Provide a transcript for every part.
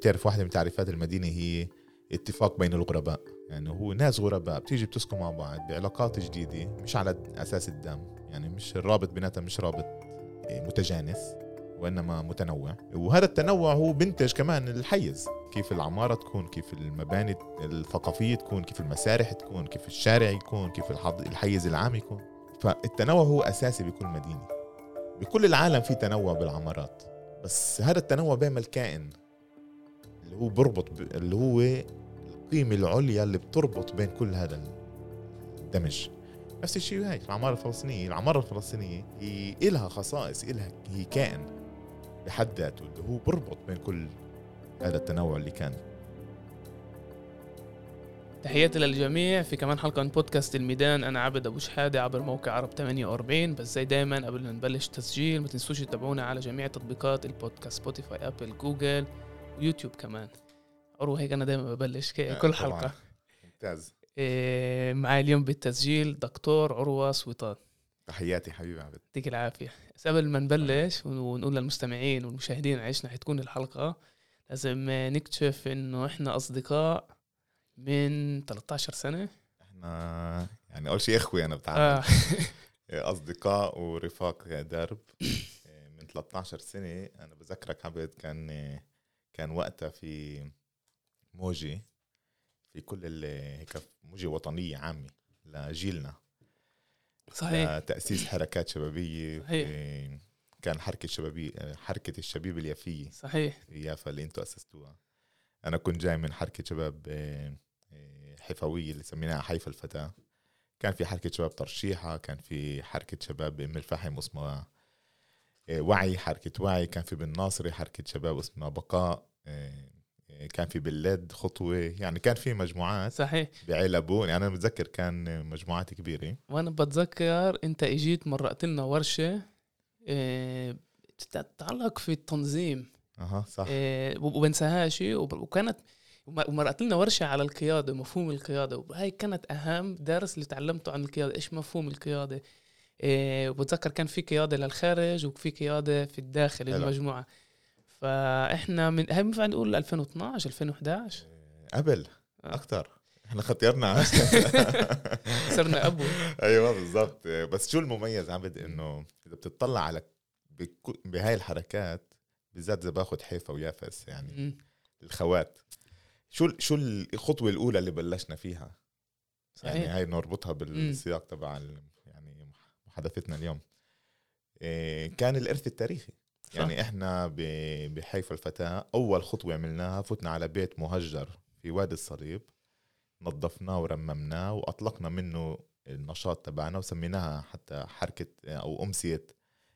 تعرف واحدة من تعريفات المدينة هي اتفاق بين الغرباء. يعني هو ناس غرباء بتيجي بتسكن مع بعض بعلاقات جديدة مش على أساس الدم يعني مش الرابط بيناتها مش رابط متجانس وإنما متنوع. وهذا التنوع هو بنتج كمان الحيز كيف العمارة تكون كيف المباني الثقافية تكون كيف المسارح تكون كيف الشارع يكون كيف الحيز العام يكون. فالتنوع هو أساسي بكل مدينة. بكل العالم في تنوع بالعمارات بس هذا التنوع بيعمل كائن. اللي هو بربط ب... اللي هو القيمة العليا اللي بتربط بين كل هذا الدمج. نفس الشيء هاي العمارة الفلسطينية العمارة الفلسطينية هي إلها خصائص إلها هي كائن بحد ذاته اللي هو بربط بين كل هذا التنوع اللي كان. تحياتي للجميع. في كمان حلقة من بودكاست الميدان أنا عبد أبو شحادة عبر موقع عرب 48 بس زي دايما قبل ما نبلش تسجيل ما تنسوش تتابعونا على جميع تطبيقات البودكاست سبوتيفاي أبل جوجل. ويوتيوب كمان. عروة هيك أنا دايما ببلش كل حلقة. ممتاز. إيه معي اليوم بالتسجيل دكتور عروة سويطان. تحياتي حبيبي عبد. يعطيك العافية. بس قبل ما نبلش ونقول للمستمعين والمشاهدين عيشنا حتكون الحلقة. لازم نكتشف إنه إحنا أصدقاء من 13 سنة. إحنا يعني أول شيء أخوي أنا بتعرف آه. أصدقاء ورفاق درب. من 13 سنة أنا بذكرك عبد كان كان وقتها في موجي في كل هيك موجه وطنية عامة لجيلنا. صحيح. تاسيس حركات شبابية. صحيح. كان حركة شبابية حركة الشبيب اليافية. صحيح. يافا اللي أنتم أسستوها. أنا كنت جاي من حركة شباب حفويه اللي سميناها حيفا الفتاة. كان في حركة شباب ترشيحة كان في حركة شباب ام الفحم اسمها آه، وعي حركة وعي. كان في بالناصري حركه شباب اسمها بقاء آه، آه، كان في باللد خطوة. يعني كان في مجموعات صحيح. بعلبون يعني أنا بتذكر كان مجموعات كبيرة. وأنا بتذكر أنت إجيت مرقت لنا ورشة تتعلق في التنظيم. أها صح. وبنساهاش وكانت ومرقت لنا ورشة على القيادة مفهوم القيادة. وهي كانت أهم درس اللي تعلمته عن القيادة. إيش مفهوم القيادة؟ إيه وبتذكر كان في قيادة للخارج وفي قيادة في الداخل المجموعة. فإحنا من هي بنفع نقول 2012 2011 قبل آه. أكثر إحنا خطيرنا. صرنا أبو. أيوه بالضبط. بس شو المميز عبد؟ إنه إذا بتطلع على بهاي الحركات بالذات إذا باخذ حيفا ويافس يعني الخوات. شو شو الخطوة الأولى اللي بلشنا فيها؟ صحيح. يعني هاي نربطها بالسياق تبع محادثتنا اليوم. إيه كان الإرث التاريخي. صح. يعني إحنا بحيفا الفتاة أول خطوة عملناها فتنا على بيت مهجر في وادي الصليب. نظفناه ورممناه وأطلقنا منه النشاط تبعنا وسميناها حتى حركة أو أمسية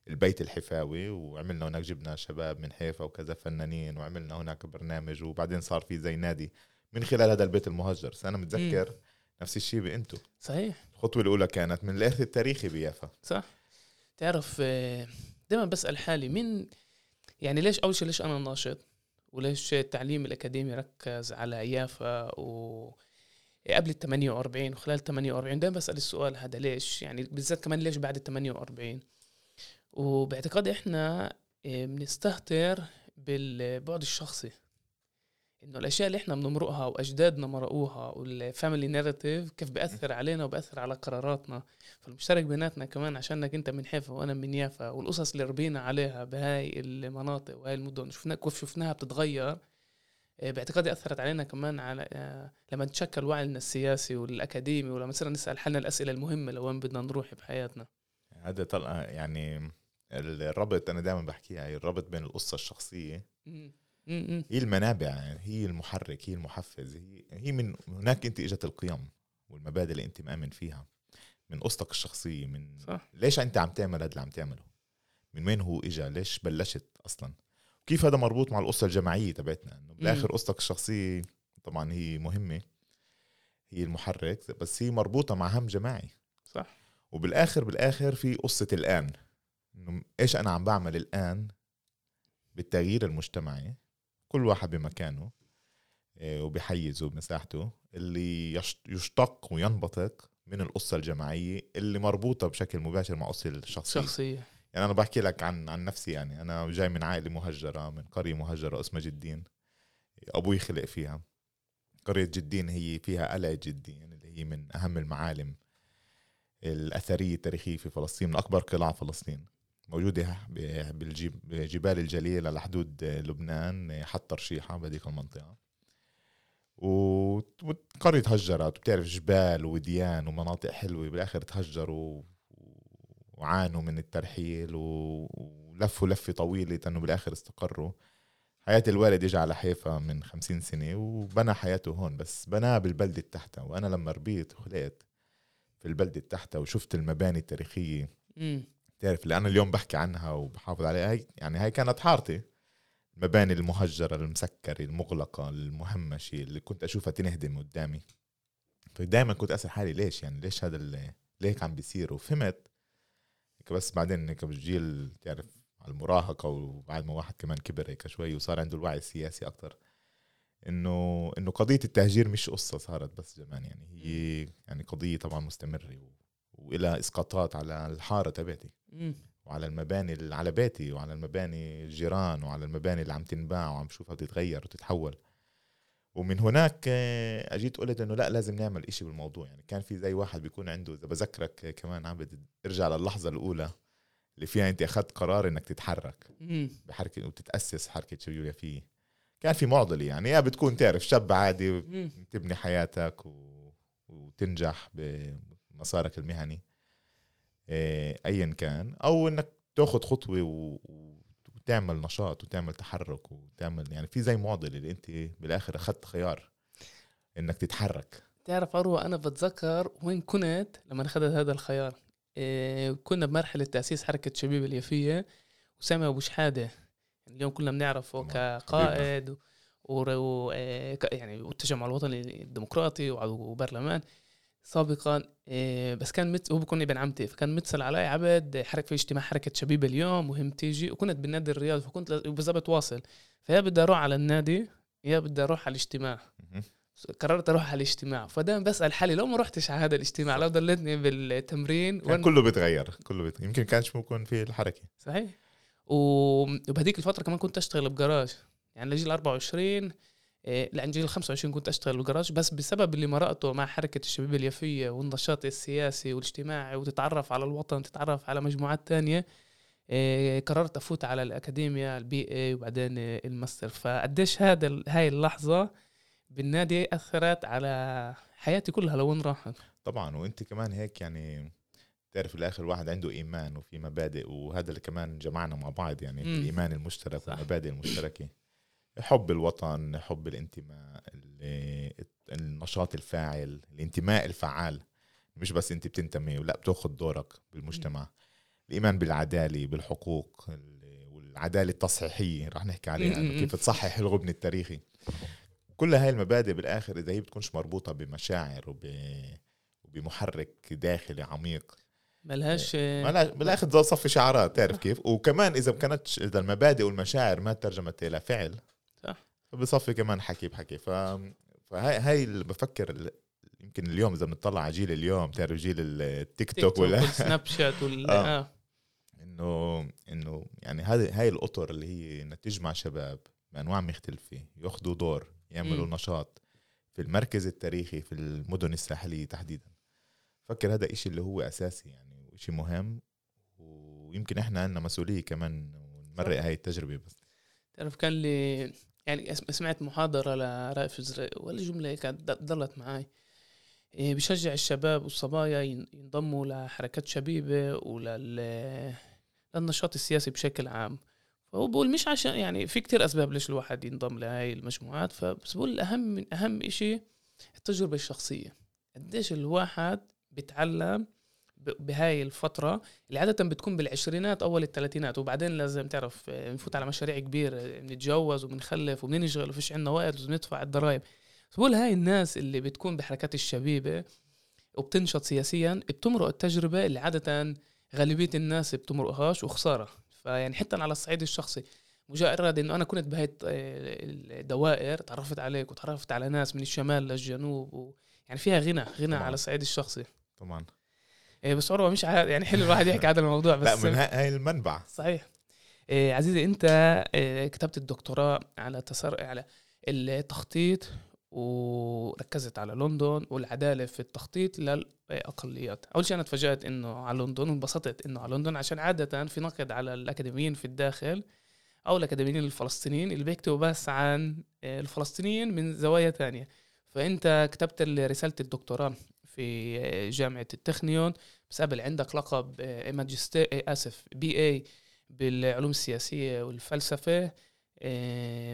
البيت الحفاوي. وعملنا هناك جبنا شباب من حيفا وكذا فنانين وعملنا هناك برنامج. وبعدين صار في زي نادي من خلال هذا البيت المهجر. أنا متذكر نفس الشيء بأنتو. صحيح. الخطوة الأولى كانت من الارث التاريخي بيافا. صح. تعرف آه، دائما بسأل حالي مين يعني ليش أول شيء ليش أنا ناشط وليش التعليم الأكاديمي ركز على يافا؟ و قبل ال 48 وخلال 48 دائما بسأل السؤال هذا ليش؟ يعني بالذات كمان ليش بعد ال 48 وباعتقادي إحنا آه، بنستهتر بالبعد الشخصي. إنه الأشياء اللي إحنا بنمرقها وأجدادنا مرقوها وال family narrative كيف بيأثر علينا وبيأثر على قراراتنا. فالمشترك بيناتنا كمان عشانك أنت من حيفا وأنا من يافا والقصص اللي ربينا عليها بهاي المناطق وهاي المدن شفنا كيف شفناها بتتغير آه، باعتقادي أثرت علينا كمان على آه، لما تشكل وعينا السياسي والأكاديمي ولما صرنا نسأل حالنا الأسئلة المهمة لوين بدنا نروح بحياتنا. هذا طلع يعني الربط أنا دائما بحكيها الربط بين القصة الشخصية هي المنابع يعني هي المحرك هي المحفز هي هي من هناك انت اجت القيم والمبادئ اللي أنت مآمن فيها. من قصتك الشخصية من صح. ليش أنت عم تعمل هذا اللي عم تعمله؟ من وين هو اجى ليش بلشت أصلا؟ كيف هذا مربوط مع القصة الجماعية تبعتنا؟ إنه بالآخر قصتك الشخصية طبعا هي مهمة هي المحرك بس هي مربوطة مع هم جماعي. صح. وبالآخر بالآخر في قصة الآن. إنه إيش أنا عم بعمل الآن بالتغيير المجتمعي؟ كل واحد بمكانه آه، وبحيزه بمساحته اللي يشتق وينبثق من القصة الجماعية اللي مربوطة بشكل مباشر مع قصة الشخصية. شخصية. يعني أنا بحكي لك عن عن نفسي يعني. أنا جاي من عائلة مهجرة من قرية مهجرة اسمها جدين. أبوي خلق فيها. قرية جدين هي فيها قلعة جدين اللي هي من أهم المعالم الأثرية التاريخية في فلسطين من أكبر قلاع فلسطين. موجودة الجليل على حدود لبنان حتى ترشيحة بهذيك المنطقة. والقرية تهجرت وبتعرف جبال وديان ومناطق حلوة بالآخر تهجروا وعانوا من الترحيل ولفوا لفة طويلة إنه بالآخر استقروا. حياة الوالد اجى على حيفا من خمسين سنة وبنى حياته هون بس بناها بالبلدة تحتها وأنا لما ربيت وخلقت في البلدة تحتها وشفت المباني التاريخية تعرف اللي أنا اليوم بحكي عنها وبحافظ عليها. هي يعني هاي كانت حارتي. المباني المهجرة المسكرة المغلقة المهمشة اللي كنت أشوفها تنهدم قدامي. فدائما كنت أسأل حالي ليش يعني؟ ليش هذا اللي ليه عم بيصير؟ وفهمت. بس بعدين هيك بالجيل تعرف على المراهقة وبعد ما واحد كمان كبر هيك شوي وصار عنده الوعي السياسي أكثر إنه إنه قضية التهجير مش قصة صارت بس زمان. يعني هي يعني قضية طبعا مستمرة والها إسقاطات على الحارة تبعتي. وعلى المباني اللي على بيتي وعلى المباني الجيران وعلى المباني اللي عم تنباع وعم شوفها تتغير وتتحول. ومن هناك آه، أجيت قلت إنه لا لازم نعمل إشي بالموضوع. يعني كان في زي واحد بيكون عنده إذا بذكرك كمان عبد ارجع للحظة الأولى اللي فيها أنت أخذت قرار إنك تتحرك. بحركة وتتأسس حركة شباب فيه. كان في معضلة يعني. يا بتكون تعرف شاب عادي تبني حياتك و... وتنجح بمسارك المهني. آه، ايا كان أو إنك تاخذ خطوة و... وتعمل نشاط وتعمل تحرك وتعمل يعني في زي معضله اللي أنت بالآخر اخذت خيار إنك تتحرك. تعرف اروى أنا بتذكر وين كنت لما اخذت هذا الخيار. إيه كنا بمرحلة تأسيس حركة شبيب اليافية وسامي أبو شحادة. اليوم كلنا بنعرفه كقائد و... و... إيه، يعني والتجمع الوطني الديمقراطي وبرلمان سابقا إيه بس كان مت... هو بكون ابن عمتي فكان متصل علي عبد حرك في اجتماع حركة شبيب اليوم مهم تيجي. وكنت بالنادي الرياض فكنت بالضبط واصل. فيا بدي أروح على النادي يا بدي أروح على الاجتماع. قررت أروح على الاجتماع. فدائما بسأل حالي لو ما رحتش على هذا الاجتماع لو ضليتني بالتمرين كان كله بيتغير كله بيتغير. يمكن كانش ممكن في الحركة. صحيح. وبهذيك الفترة كمان كنت أشتغل بجراج. يعني لجيل 24 إيه لا جيل 25 كنت أشتغل بالجراج بس بسبب اللي مرقته مع حركة الشباب اليافية والنشاط السياسي والاجتماعي وتتعرف على الوطن تتعرف على مجموعات تانية إيه قررت أفوت على الاكاديميا ال BA وبعدين الماستر فقديش هذا هاي اللحظة بالنادي أثرت على حياتي كلها لوين راحت؟ طبعا وأنت كمان هيك يعني تعرف الآخر الواحد عنده إيمان وفي مبادئ وهذا اللي كمان جمعنا مع بعض يعني. الإيمان المشترك والمبادئ المشتركة. حب الوطن حب الانتماء النشاط الفاعل الانتماء الفعال. مش بس انت بتنتمي ولا بتاخذ دورك بالمجتمع. الإيمان بالعدالة بالحقوق والعدالة التصحيحية رح نحكي عليها كيف تصحح الغبن التاريخي. كل هاي المبادئ بالآخر إذا هي بتكونش مربوطة بمشاعر وب وبمحرك داخلي عميق ملهاش بالآخر ده صفي شعارات تعرف كيف؟ وكمان إذا ما كانتش إذا المبادئ والمشاعر ما ترجمت إلى فعل صح فبصفي كمان حكي بحكي ف فهاي هاي اللي بفكر يمكن اليوم إذا بنطلع على جيل اليوم تعرف جيل التيك توك ولا سناب شات ولا. آه. انه إنه يعني هذه هاي الأطر اللي هي انها تجمع شباب بأنواع مختلفة يأخذوا دور يعملوا م. نشاط في المركز التاريخي في المدن الساحلية تحديدا فكر هذا إشي اللي هو أساسي يعني وإشي مهم ويمكن إحنا عندنا مسؤولية كمان نمرق هاي التجربة بس تعرف كان لي يعني سمعت محاضرة لرائف زرق ولا جملة كانت ضلت معي إيه، بشجع الشباب والصبايا ينضموا لحركات شبيبة وللنشاط السياسي بشكل عام. فهو بقول مش عشان يعني في كتير أسباب ليش الواحد ينضم لهي المجموعات فبس بقول أهم من أهم إشي التجربة الشخصية. قديش الواحد بيتعلم بهاي الفترة اللي عادة بتكون بالعشرينات أول الثلاثينات وبعدين لازم تعرف نفوت على مشاريع كبيرة بنتجوز وبنخلف وبنشغل وفيش عندنا وقت وبندفع الضرائب. بقول هاي الناس اللي بتكون بحركات الشبيبة وبتنشط سياسيا بتمرق التجربة اللي عادة غالبية الناس بتمرقهاش وخسارة. فيعني حتى على الصعيد الشخصي مجرد إنه أنا كنت بهاي الدوائر تعرفت عليك وتعرفت على ناس من الشمال للجنوب و يعني فيها غنى غنى طبعا. على الصعيد الشخصي. طبعا. إيه بس عروة مش يعني حلو الواحد يحكي هذا الموضوع بس لا من هاي المنبع. صحيح. إيه عزيزي أنت إيه كتبت الدكتوراه على تسر على التخطيط وركزت على لندن والعدالة في التخطيط للأقليات. أول شيء أنا تفاجأت إنه على لندن وانبسطت إنه على لندن عشان عادة في نقد على الأكاديميين في الداخل أو الأكاديميين الفلسطينيين اللي بيكتبوا بس عن الفلسطينيين من زوايا تانية. فأنت كتبت رسالة الدكتوراه. في جامعة التخنيون بس قبل عندك لقب ماجستير آسف بي اي بالعلوم السياسية والفلسفة.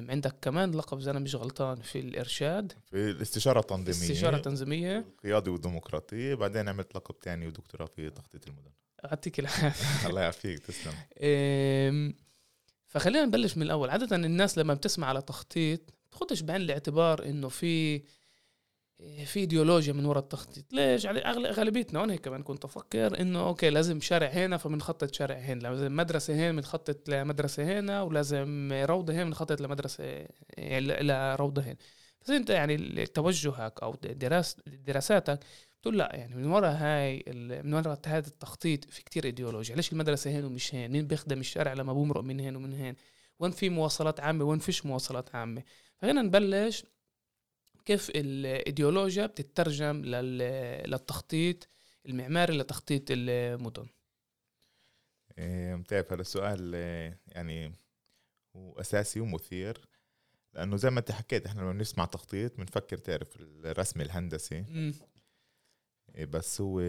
عندك كمان لقب إذا أنا مش غلطان في الإرشاد. في الاستشارة التنظيمية. الاستشارة التنظيمية. قيادي وديمقراطيه بعدين عملت لقب تاني ودكتوراه في تخطيط المدن. يعطيك العافية. الله يعافيك تسلم. فخلينا نبلش من الأول. عادة الناس لما بتسمع على تخطيط تاخذش بعين الاعتبار إنه في في إيديولوجيا من وراء التخطيط. ليش؟ غالبيتنا وأنا هيك كمان كنت أفكر إنه أوكي لازم شارع هنا فبنخطط شارع هنا. لازم مدرسة هنا بنخطط لمدرسة هنا ولازم روضة هنا بنخطط لمدرسة لروضة هنا. بس أنت يعني توجهك أو دراسة دراساتك بتقول لا يعني من وراء هاي من وراء هذا التخطيط في كتير إيديولوجيا. ليش المدرسة هنا ومش هنا مين بيخدم الشارع لما بمرق من هنا ومن هنا وين في مواصلات عامة وين فيش مواصلات عامة؟ فهنا نبلش كيف الإيديولوجيا بتترجم للتخطيط المعماري لتخطيط المدن بتعرف هذا السؤال يعني هو أساسي ومثير لأنه زي ما أنت حكيت إحنا لما بنسمع تخطيط بنفكر تعرف الرسم الهندسي م. بس هو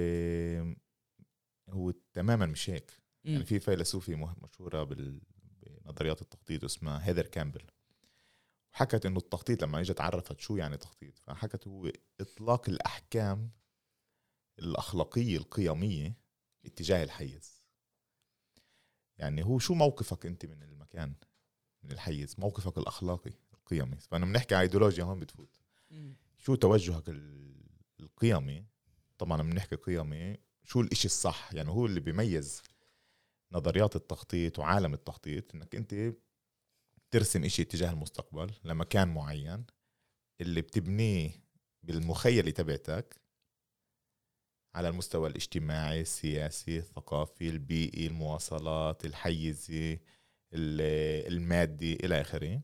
هو تماما مش هيك م. يعني في فيلسوفي مشهورة بنظريات التخطيط اسمها هيدر كامبل حكت إنه التخطيط لما إجت عرفت شو يعني تخطيط فحكت هو إطلاق الأحكام الأخلاقية القيمية اتجاه الحيز. يعني هو شو موقفك أنت من المكان من الحيز؟ موقفك الأخلاقي القيمي. فأنا بنحكي ايديولوجيا هون بتفوت. شو توجهك القيمي؟ طبعا بنحكي قيمي شو الإشي الصح؟ يعني هو اللي بيميز نظريات التخطيط وعالم التخطيط إنك أنت ترسم إشي اتجاه المستقبل لمكان معين اللي بتبنيه بالمخيلة تبعتك على المستوى الاجتماعي السياسي الثقافي البيئي المواصلات الحيزي المادي إلى آخره.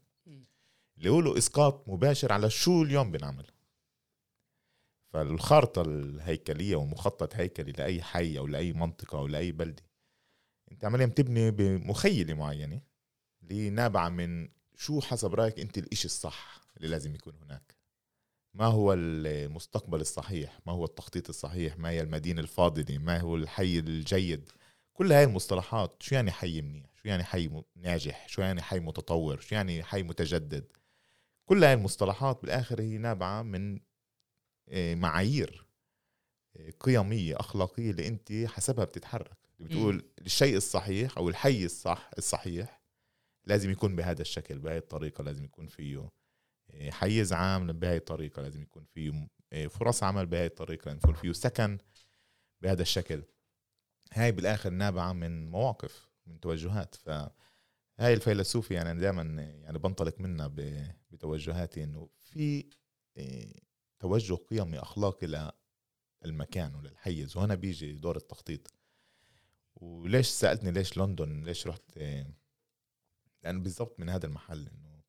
اللي هو له إسقاط مباشر على شو اليوم بنعمل فالخارطة الهيكلية ومخطط هيكلي لأي حي أو لأي منطقة أو لأي بلدة أنت عمليا بتبني بمخيلة معينة. اللي نابعة من شو حسب رأيك أنت الإشي الصح اللي لازم يكون هناك؟ ما هو المستقبل الصحيح؟ ما هو التخطيط الصحيح؟ ما هي المدينة الفاضلة؟ ما هو الحي الجيد؟ كل هاي المصطلحات شو يعني حي منيح؟ شو يعني حي ناجح؟ شو يعني حي متطور؟ شو يعني حي متجدد؟ كل هاي المصطلحات بالآخر هي نابعة من آه، معايير آه، قيمية أخلاقية اللي أنت حسبها بتتحرك. بتقول الشيء الصحيح أو الحي الصح الصحيح لازم يكون بهذا الشكل بهاي الطريقة لازم يكون فيه آه، حيز عام بهاي الطريقة لازم يكون فيه آه، فرص عمل بهاي الطريقة لازم يكون فيه سكن بهذا الشكل. هاي بالآخر نابعة من مواقف من توجهات. ف هاي الفيلسوفي يعني دائما يعني بنطلق منها بتوجهاتي إنه في آه، توجه قيمي أخلاقي للمكان وللحيز. وهنا بيجي دور التخطيط. وليش سألتني ليش لندن؟ ليش رحت لأنه بالضبط من هذا المحل إنه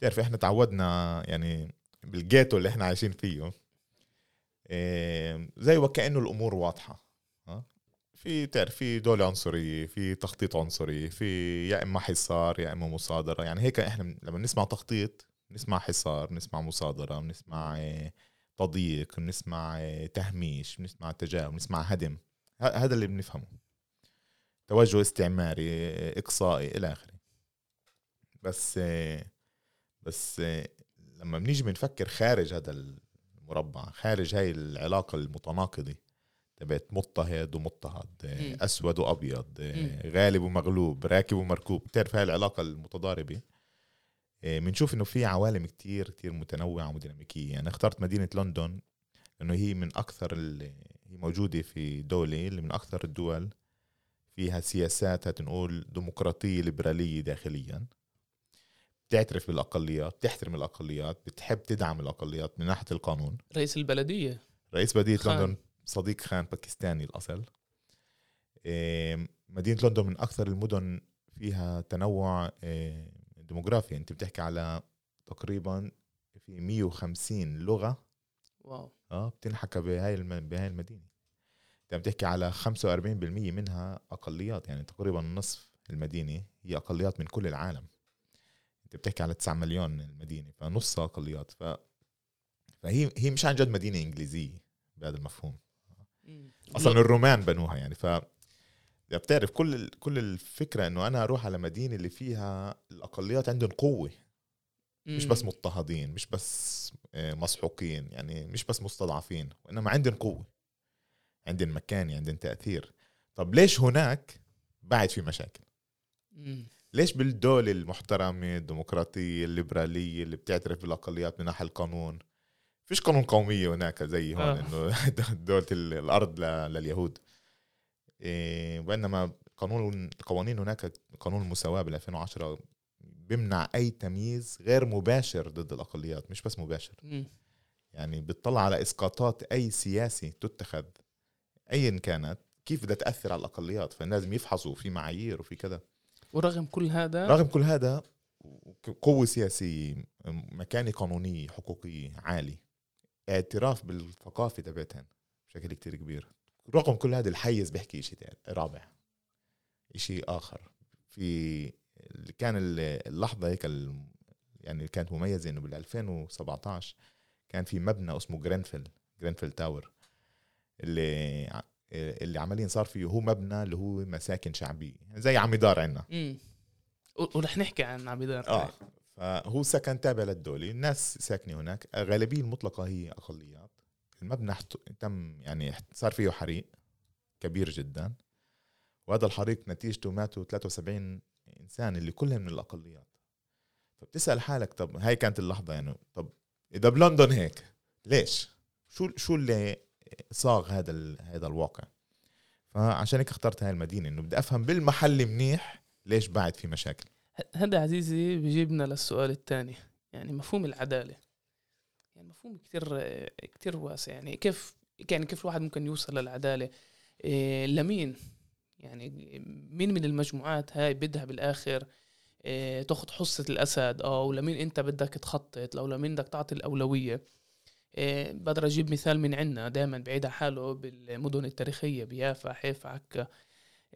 تعرف إحنا تعودنا يعني بالجيتو اللي إحنا عايشين فيه إيه زي وكأنه الأمور واضحة ها في تعرف في دولة عنصرية في تخطيط عنصري في يا إما حصار يا إما مصادرة يعني هيك إحنا لما نسمع تخطيط نسمع حصار نسمع مصادرة بنسمع إيه تضييق بنسمع إيه تهميش بنسمع تجاهل بنسمع هدم هذا اللي بنفهمه توجه استعماري إقصائي إلى آخره. بس بس لما بنيجي بنفكر خارج هذا المربع خارج هاي العلاقة المتناقضة تبعت مضطهد ومضطهد أسود وأبيض غالب ومغلوب راكب ومركوب بتعرف هاي العلاقة المتضاربة؟ بنشوف إنه في عوالم كتير كتير متنوعة وديناميكية. يعني اخترت مدينة لندن لأنه هي من أكثر هي موجودة في دولة اللي من أكثر الدول فيها سياسات هتنقول ديمقراطية ليبرالية داخليا. بتعترف بالأقليات بتحترم الأقليات بتحب تدعم الأقليات من ناحية القانون. رئيس البلدية. رئيس بلديه لندن صديق خان باكستاني الأصل. مدينة لندن من أكثر المدن فيها تنوع ديموغرافي أنت بتحكي على تقريبا في 150 لغة. wow. آه بتنحكى بهاي الم... بهاي المدينة. انت عم تحكي على 45% منها أقليات. يعني تقريبا نصف المدينة هي أقليات من كل العالم. انت بتحكي على 9 مليون المدينة فنصها اقليات ف فهي هي مش عن جد مدينة إنجليزية بهذا المفهوم. أصلا الرومان بنوها يعني. ف بتعرف كل كل الفكرة إنه أنا أروح على مدينة اللي فيها الأقليات عندهم قوة. مش بس. مضطهدين مش بس آه، مسحوقين يعني مش بس مستضعفين وإنما عندهم قوة. عندهم مكانه عندهم تأثير. طب ليش هناك بعد في مشاكل. ليش بالدولة المحترمة الديمقراطية الليبرالية اللي بتعترف بالأقليات من ناحية القانون؟ فيش قانون قومية هناك زي هون آه. إنه دولة ال- الأرض لليهود. إيه وإنما قانون القوانين هناك قانون المساواة بال 2010 بيمنع أي تمييز غير مباشر ضد الأقليات مش بس مباشر. مم. يعني بتطلع على إسقاطات أي سياسي تتخذ أيا كانت كيف بدها تأثر على الأقليات؟ فلازم يفحصوا في معايير وفي كذا. ورغم كل هذا رغم كل هذا قوة سياسية مكانة قانونية حقوقية عالي اعتراف بالثقافة تبعتهم بشكل كتير كبير. رغم كل هذا الحيز بيحكي شيء رابع. شيء آخر. في كان ال- اللحظة هيك يعني كانت مميزة إنه بال 2017 كان في مبنى اسمه جرينفيل جرينفيل tower اللي اللي عمليا صار فيه هو مبنى اللي هو مساكن شعبية زي عميدار عندنا. ورح نحكي عن عميدار آه فهو سكن تابع للدولة الناس ساكنة هناك. الغالبية المطلقة هي أقليات. المبنى احت- تم يعني صار فيه حريق كبير جدا. وهذا الحريق نتيجته ماتوا 73 إنسان اللي كلهم من الأقليات. فبتسأل حالك طب هاي كانت اللحظة يعني طب إذا بلندن هيك ليش؟ شو شو اللي صاغ هذا هذا الواقع. فعشان هيك اخترت هاي المدينة إنه بدي أفهم بالمحل منيح ليش بعد في مشاكل. هذا عزيزي بيجيبنا للسؤال الثاني يعني مفهوم العدالة. يعني مفهوم كتير كتير واسع. يعني كيف يعني كيف الواحد ممكن يوصل للعدالة؟ إيه لمين؟ يعني مين من المجموعات هاي بدها بالآخر إيه تاخد حصة الأسد؟ أو لمين أنت بدك تخطط؟ لو لمين بدك تعطي الأولوية؟ إيه بقدر أجيب مثال من عنا دائما بعيد عن حاله بالمدن التاريخية بيافا حيفا عكا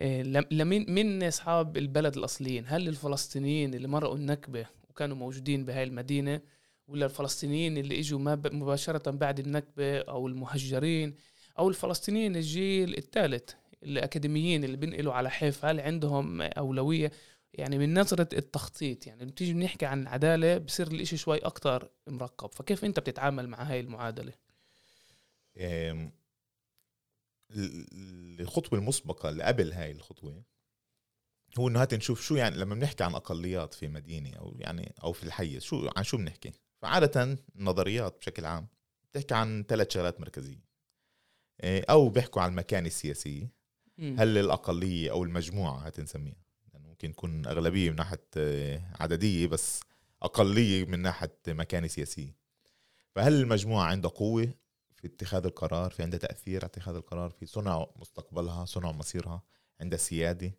إيه، لم- لمين مين أصحاب البلد الأصليين؟ هل الفلسطينيين اللي مرقوا النكبة وكانوا موجودين بهاي المدينة ولا الفلسطينيين اللي إجوا مباشرة بعد النكبة أو المهجرين أو الفلسطينيين الجيل الثالث الأكاديميين اللي بينقلوا على حيفا هل عندهم أولوية؟ يعني من نظرة التخطيط يعني بتيجي بنحكي عن العدالة بصير الإشي شوي أكتر مرقب فكيف أنت بتتعامل مع هاي المعادلة؟ الخطوة المسبقة اللي قبل هاي الخطوة هو إنه هات نشوف شو يعني لما بنحكي عن أقليات في مدينة أو يعني أو في الحي شو عن شو بنحكي فعادة النظريات بشكل عام بتحكي عن ثلاث شغلات مركزية آه، أو بيحكوا عن المكانة السياسية مم. هل الأقلية أو المجموعة هتنسميها ممكن تكون أغلبية من ناحية آه، عددية بس أقلية من ناحية مكانة سياسية. فهل المجموعة عندها قوة في اتخاذ القرار؟ في عندها تأثير على اتخاذ القرار؟ في صنع مستقبلها صنع مصيرها؟ عندها سيادة؟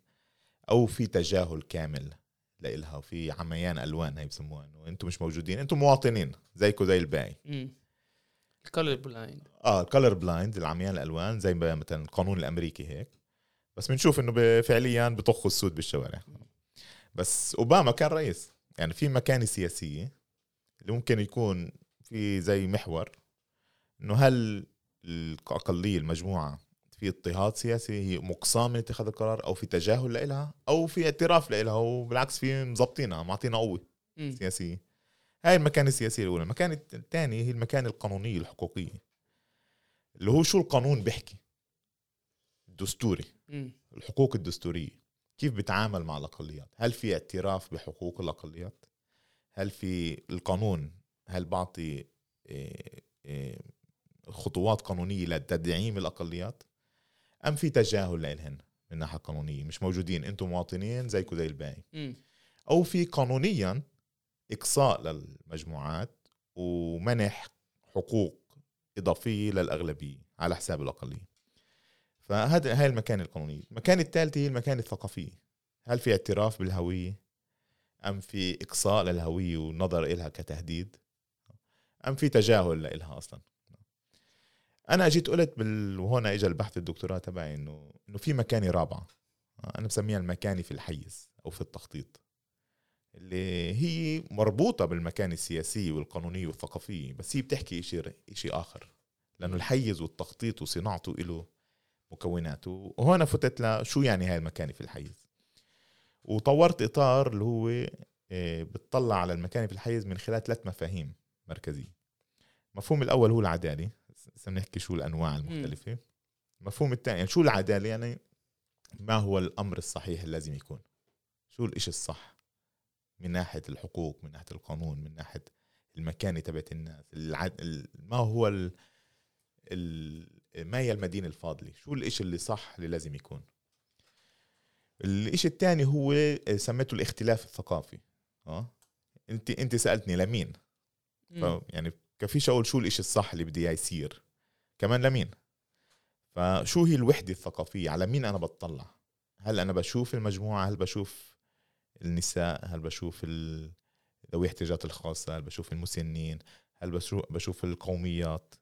أو في تجاهل كامل لإلها؟ وفي عميان ألوان هي بسموها إنه أنتم مش موجودين أنتم مواطنين زيكم زي الباقي. مم. الكولر بلايند آه ال color blind العميان الألوان زي ما مثلا القانون الأمريكي هيك. بس بنشوف إنه فعليا بطخوا السود بالشوارع. بس أوباما كان رئيس. يعني في مكانة سياسية اللي ممكن يكون في زي محور إنه هل الأقلية المجموعة في اضطهاد سياسي هي مقصاة من اتخاذ القرار أو في تجاهل لها أو في اعتراف لها وبالعكس في مظبطينها معطينا قوة. سياسية. هاي المكانة السياسية الأولى. المكانة الثانية هي المكانة القانونية الحقوقية. اللي هو شو القانون بيحكي؟ الدستوري مم. الحقوق الدستورية. كيف بتعامل مع الأقليات؟ هل في اعتراف بحقوق الأقليات؟ هل في القانون هل بعطي إيه، إيه، خطوات قانونية لتدعيم الأقليات؟ أم في تجاهل لهن من ناحية قانونية؟ مش موجودين أنتم مواطنين زيكم زي الباقي. مم. أو في قانونيا إقصاء للمجموعات ومنح حقوق إضافية للأغلبية على حساب الأقلية. فهذا هاي المكانه القانونيه المكانه الثالثه هي المكانه الثقافيه هل في اعتراف بالهوية؟ أم في إقصاء للهوية والنظر إلها كتهديد؟ أم في تجاهل لإلها أصلا؟ أنا جيت قلت بال... وهون اجى البحث الدكتوراه تبعي انه إنه في مكانة رابعة. أنا بسميها المكانة في الحيز أو في التخطيط. اللي هي مربوطة بالمكانة السياسية والقانونية والثقافية بس هي بتحكي شيء شيء آخر. لأنه الحيز والتخطيط وصناعته له مكوناته. وهون فتت لشو يعني هاي المكانة في الحيز؟ وطورت إطار اللي هو آه، بتطلع على المكانة في الحيز من خلال ثلاث مفاهيم مركزية. المفهوم الأول هو العدالة. نحكي شو الأنواع المختلفة. المفهوم الثاني يعني شو العدالة؟ يعني ما هو الأمر الصحيح اللي لازم يكون؟ شو الإشي الصح؟ من ناحية الحقوق من ناحية القانون من ناحية المكانة تبعت الناس. العد... ما هو ال... ال... ما هي المدينة الفاضلة؟ شو الإشي اللي صح اللي لازم يكون؟ الإشي الثاني هو سميته الاختلاف الثقافي. آه؟ أنت أنت سألتني لمين؟ يعني كفيش أقول شو الإشي الصح اللي بدي إياه يصير. كمان لمين؟ فشو هي الوحدة الثقافية؟ على مين أنا بتطلع؟ هل أنا بشوف المجموعة؟ هل بشوف النساء؟ هل بشوف ذوي الاحتياجات الخاصة؟ هل بشوف المسنين؟ هل بشوف القوميات؟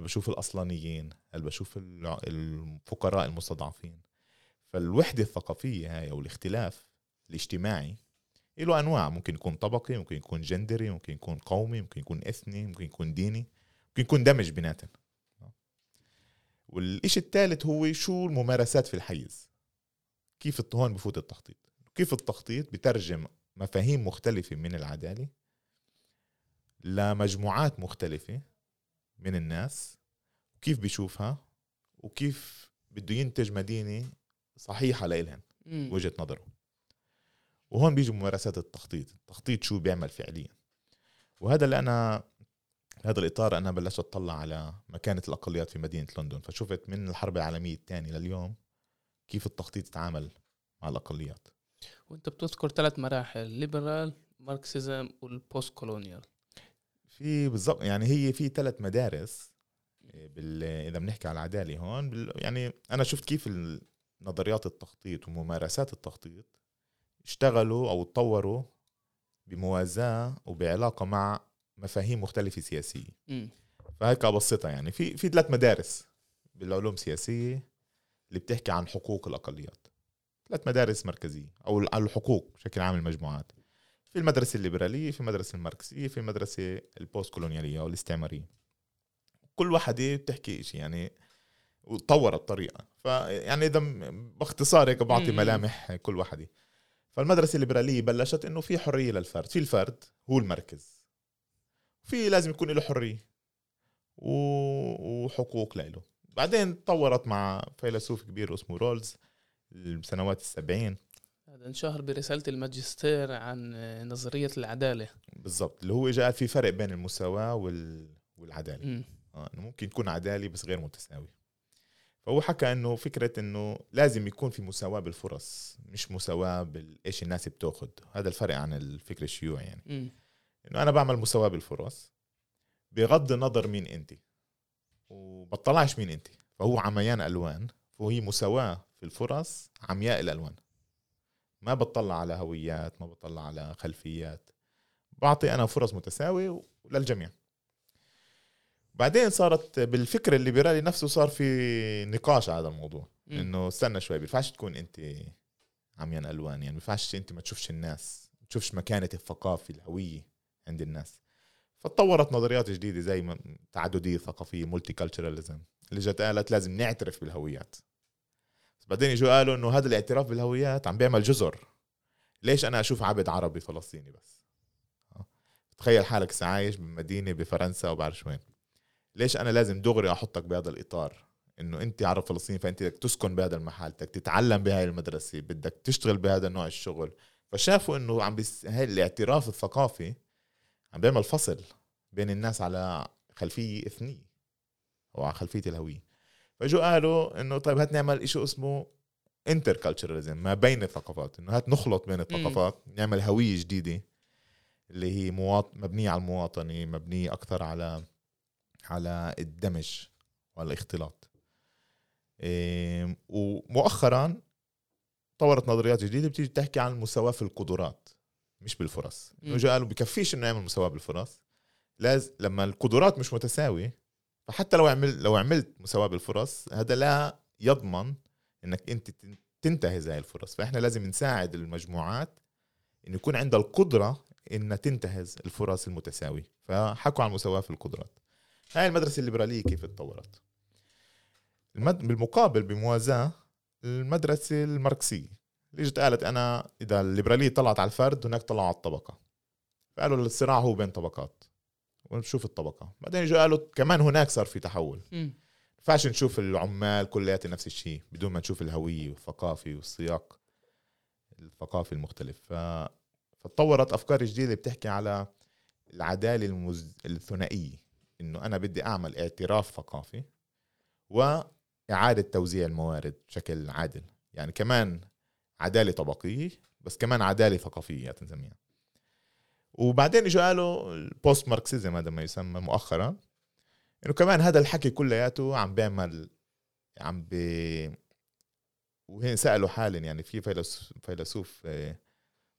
هل بشوف الأصلانيين هل بشوف الفقراء المستضعفين. فالوحدة الثقافية هاي أو الاختلاف الاجتماعي له أنواع. ممكن يكون طبقي ممكن يكون جندري ممكن يكون قومي ممكن يكون إثني ممكن يكون ديني ممكن يكون دمج بيناتهم. والإشي الثالث هو شو الممارسات في الحيز؟ كيف هون بفوت التخطيط. كيف التخطيط بترجم مفاهيم مختلفة من العدالة لمجموعات مختلفة من الناس وكيف بيشوفها وكيف بده ينتج مدينة صحيحة لإلهن وجهة نظره. وهون بيجي ممارسات التخطيط التخطيط شو بيعمل فعليا. وهذا اللي أنا هذا الإطار أنا بلشت أطلع على مكانة الأقليات في مدينة لندن فشفت من الحرب العالمية الثانية لليوم كيف التخطيط يتعامل مع الأقليات. وأنت بتذكر ثلاث مراحل liberal Marxism وال post colonial في بالضبط يعني هي في ثلاث مدارس بال... إذا بنحكي على العدالة هون بال... يعني أنا شفت كيف نظريات التخطيط وممارسات التخطيط اشتغلوا أو تطوروا بموازاة وبعلاقة مع مفاهيم مختلفة سياسية. فهيك أبسطها يعني. في في ثلاث مدارس بالعلوم السياسية اللي بتحكي عن حقوق الأقليات. ثلاث مدارس مركزية أو الحقوق بشكل عام المجموعات. في المدرسة الليبرالية في المدرسة الماركسية في المدرسة البوست كولونياليه أو الاستعمارية. كل واحدة بتحكي شيء يعني وطورت الطريقة. فيعني إذا باختصار هيك بعطي ملامح كل واحدة فالمدرسة الليبرالية بلشت إنه في حرية للفرد. في الفرد هو المركز. في لازم يكون له حرية وحقوق له بعدين تطورت مع فيلسوف كبير اسمه رولز بسنوات السبعين. انشهر برسالة الماجستير عن نظرية العدالة. بالضبط اللي هو اجى قال في فرق بين المساواة وال... والعدالة. آه إنه ممكن يكون عدالي بس غير متساوي فهو حكى إنه فكرة إنه لازم يكون في مساواة بالفرص مش مساواة بايش الناس بتأخذ. هذا الفرق عن الفكر الشيوعي يعني. م. إنه أنا بعمل مساواة بالفرص بغض النظر مين انت. وبطلعش مين انت. فهو عميان ألوان فهي مساواة في الفرص عمياء الألوان. ما بطلع على هويات ما بطلع على خلفيات. بعطي أنا فرص متساوية للجميع. بعدين صارت بالفكر الليبرالي نفسه صار في نقاش على هذا الموضوع. إنه استنى شوي بينفعش تكون أنت عميان الوان يعني بينفعش أنت ما تشوفش الناس ما تشوفش مكانه الثقافه الهوية عند الناس. فتطورت نظريات جديدة زي تعددية ثقافية مولتي كالتشراليزم اللي جت قالت لازم نعترف بالهويات. بعدين اجوا قالوا إنه هذا الاعتراف بالهويات عم بيعمل جزر. ليش أنا أشوف عبد عربي فلسطيني بس؟ تخيل حالك عايش بمدينة بفرنسا أو بعرف وين. ليش أنا لازم دغري أحطك بهذا الإطار؟ إنه أنت عرب فلسطيني فأنت بدك تسكن بهذا المحل بدك تتعلم بهاي المدرسة بدك تشتغل بهذا النوع الشغل. فشافوا إنه عم بس هاي الاعتراف الثقافي عم بيعمل فصل بين الناس على خلفية إثنية أو على خلفية الهوية. فاجوا قالوا إنه طيب هات نعمل شيء اسمه انتر ما بين الثقافات. إنه هات نخلط بين الثقافات نعمل هوية جديدة اللي هي مواط... مبنية على المواطنة مبنية أكثر على على الدمج والاختلاط. إيه ومؤخرا طورت نظريات جديدة بتيجي تحكي عن المساواه في القدرات مش بالفرص. إنه قالوا بكفيش إنه يعمل مساواة بالفرص. لازم لما القدرات مش متساوية فحتى لو عمل لو عملت مساواة بالفرص هذا لا يضمن إنك أنت تن- تنتهز هاي الفرص. فإحنا لازم نساعد المجموعات انه يكون عندها القدرة إنها تنتهز الفرص المتساوية. فحكوا عن المساواة في القدرات. هاي المدرسة الليبرالية كيف اتطورت؟ المد... بالمقابل بموازاة المدرسة الماركسية. اللي اجت قالت أنا إذا الليبرالية طلعت على الفرد هناك طلعوا على الطبقة. فقالوا الصراع هو بين طبقات. ونشوف الطبقة. بعدين اجوا قالوا كمان هناك صار في تحول. ينفعش نشوف العمال كلياتهم نفس الشيء بدون ما نشوف الهوية والثقافة والسياق الثقافي المختلف. ف... فتطورت أفكار جديدة بتحكي على العدالة المز... الثنائية إنه أنا بدي أعمل اعتراف ثقافي وإعادة توزيع الموارد بشكل عادل. يعني كمان عدالة طبقية بس كمان عدالة ثقافية تنسميها. وبعدين إجوا قالوا ال post Marxism هذا ما يسمى مؤخرا إنه كمان هذا الحكي كلياته عم بيعمل عم بي وهن سألوا حالا يعني في فيلسوف فيلسوف آه،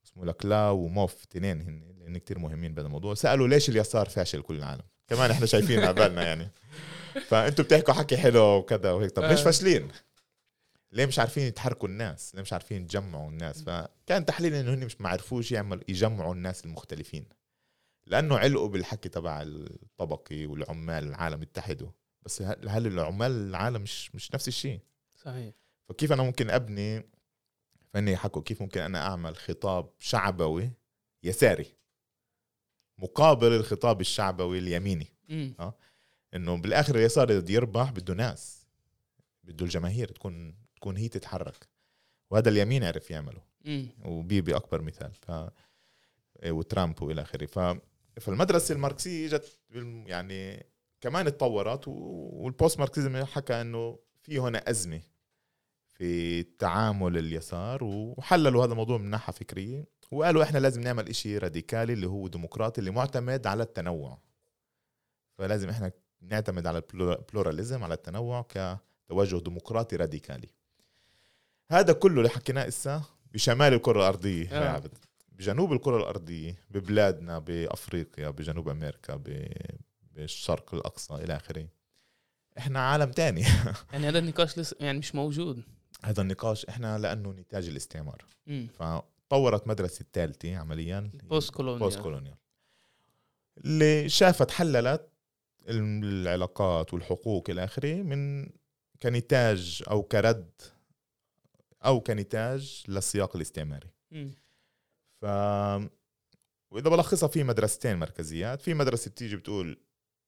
اسمه لاكلاو وموف تنين هن لأن كتير مهمين بهذا الموضوع سألوا ليش اليسار فاشل كل العالم كمان إحنا شايفين قبالنا يعني فأنتوا بتحكوا حكي حلو وكذا وهيك طب ليش آه. فاشلين؟ ليه مش عارفين يتحركوا الناس؟ ليه مش عارفين يجمعوا الناس؟ فكان تحليل إنه هن مش ما عرفوش يعمل يجمعوا الناس المختلفين. لأنه علقوا بالحكي تبع الطبقي والعمال العالم اتحدوا. بس هل العمال العالم مش مش نفس الشيء؟ صحيح. فكيف أنا ممكن أبني فاني حكوا كيف ممكن أنا أعمل خطاب شعبوي يساري مقابل الخطاب الشعبوي اليميني؟ مم. إنه بالآخر اليسار بده يربح بده ناس بده الجماهير تكون تكون هي تتحرك. وهذا اليمين عرف يعمله. وبيبي أكبر مثال. ف وترامب وإلى آخره. ف فالمدرسة الماركسية إجت يعني كمان اتطورت وال post Marxism حكى إنه في هنا أزمة في تعامل اليسار وحللوا هذا الموضوع من ناحية فكرية. وقالوا إحنا لازم نعمل إشي راديكالي اللي هو ديمقراطي اللي معتمد على التنوع. فلازم إحنا نعتمد على ال pluralism على التنوع كتوجه ديمقراطي راديكالي. هذا كله اللي حكيناه إسا بشمال الكرة الأرضية آه. يا عبد بجنوب الكرة الأرضية ببلادنا بأفريقيا بجنوب أمريكا ب- بالشرق الأقصى إلى آخره. إحنا عالم تاني. يعني هذا النقاش لسه يعني مش موجود. هذا النقاش إحنا لأنه نتاج الاستعمار. مم. فطورت مدرسة الثالثة عمليا post colonial post colonial اللي شافت حللت العلاقات والحقوق إلى آخره من كنتاج أو كرد أو كنتاج للسياق الاستعماري. ف وإذا بلخصها في مدرستين مركزيات في مدرسة بتيجي بتقول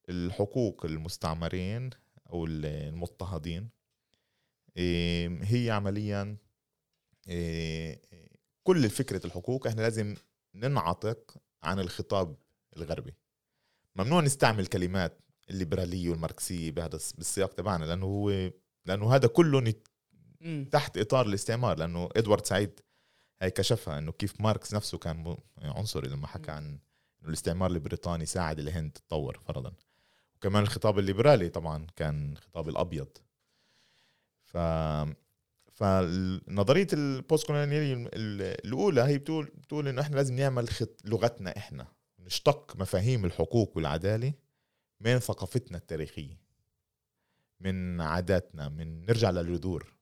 الحقوق المستعمرين أو المضطهدين هي عمليا كل فكرة الحقوق إحنا لازم ننعتق عن الخطاب الغربي ممنوع نستعمل كلمات الليبراليه والماركسيه بهذا الس- بالسياق تبعنا لأنه هو لأنه هذا كله مم. تحت إطار الاستعمار لأنه إدوارد سعيد هي كشفها إنه كيف ماركس نفسه كان م- عنصري لما حكى عن إنه الاستعمار البريطاني ساعد الهند تتطور فرضا وكمان الخطاب الليبرالي طبعا كان خطاب الأبيض ف فنظريه ال post كولونياليه الأولى هي بتقول بتقول إنه إحنا لازم نعمل خط لغتنا إحنا نشتق مفاهيم الحقوق والعدالة من ثقافتنا التاريخية من عاداتنا من نرجع للجذور.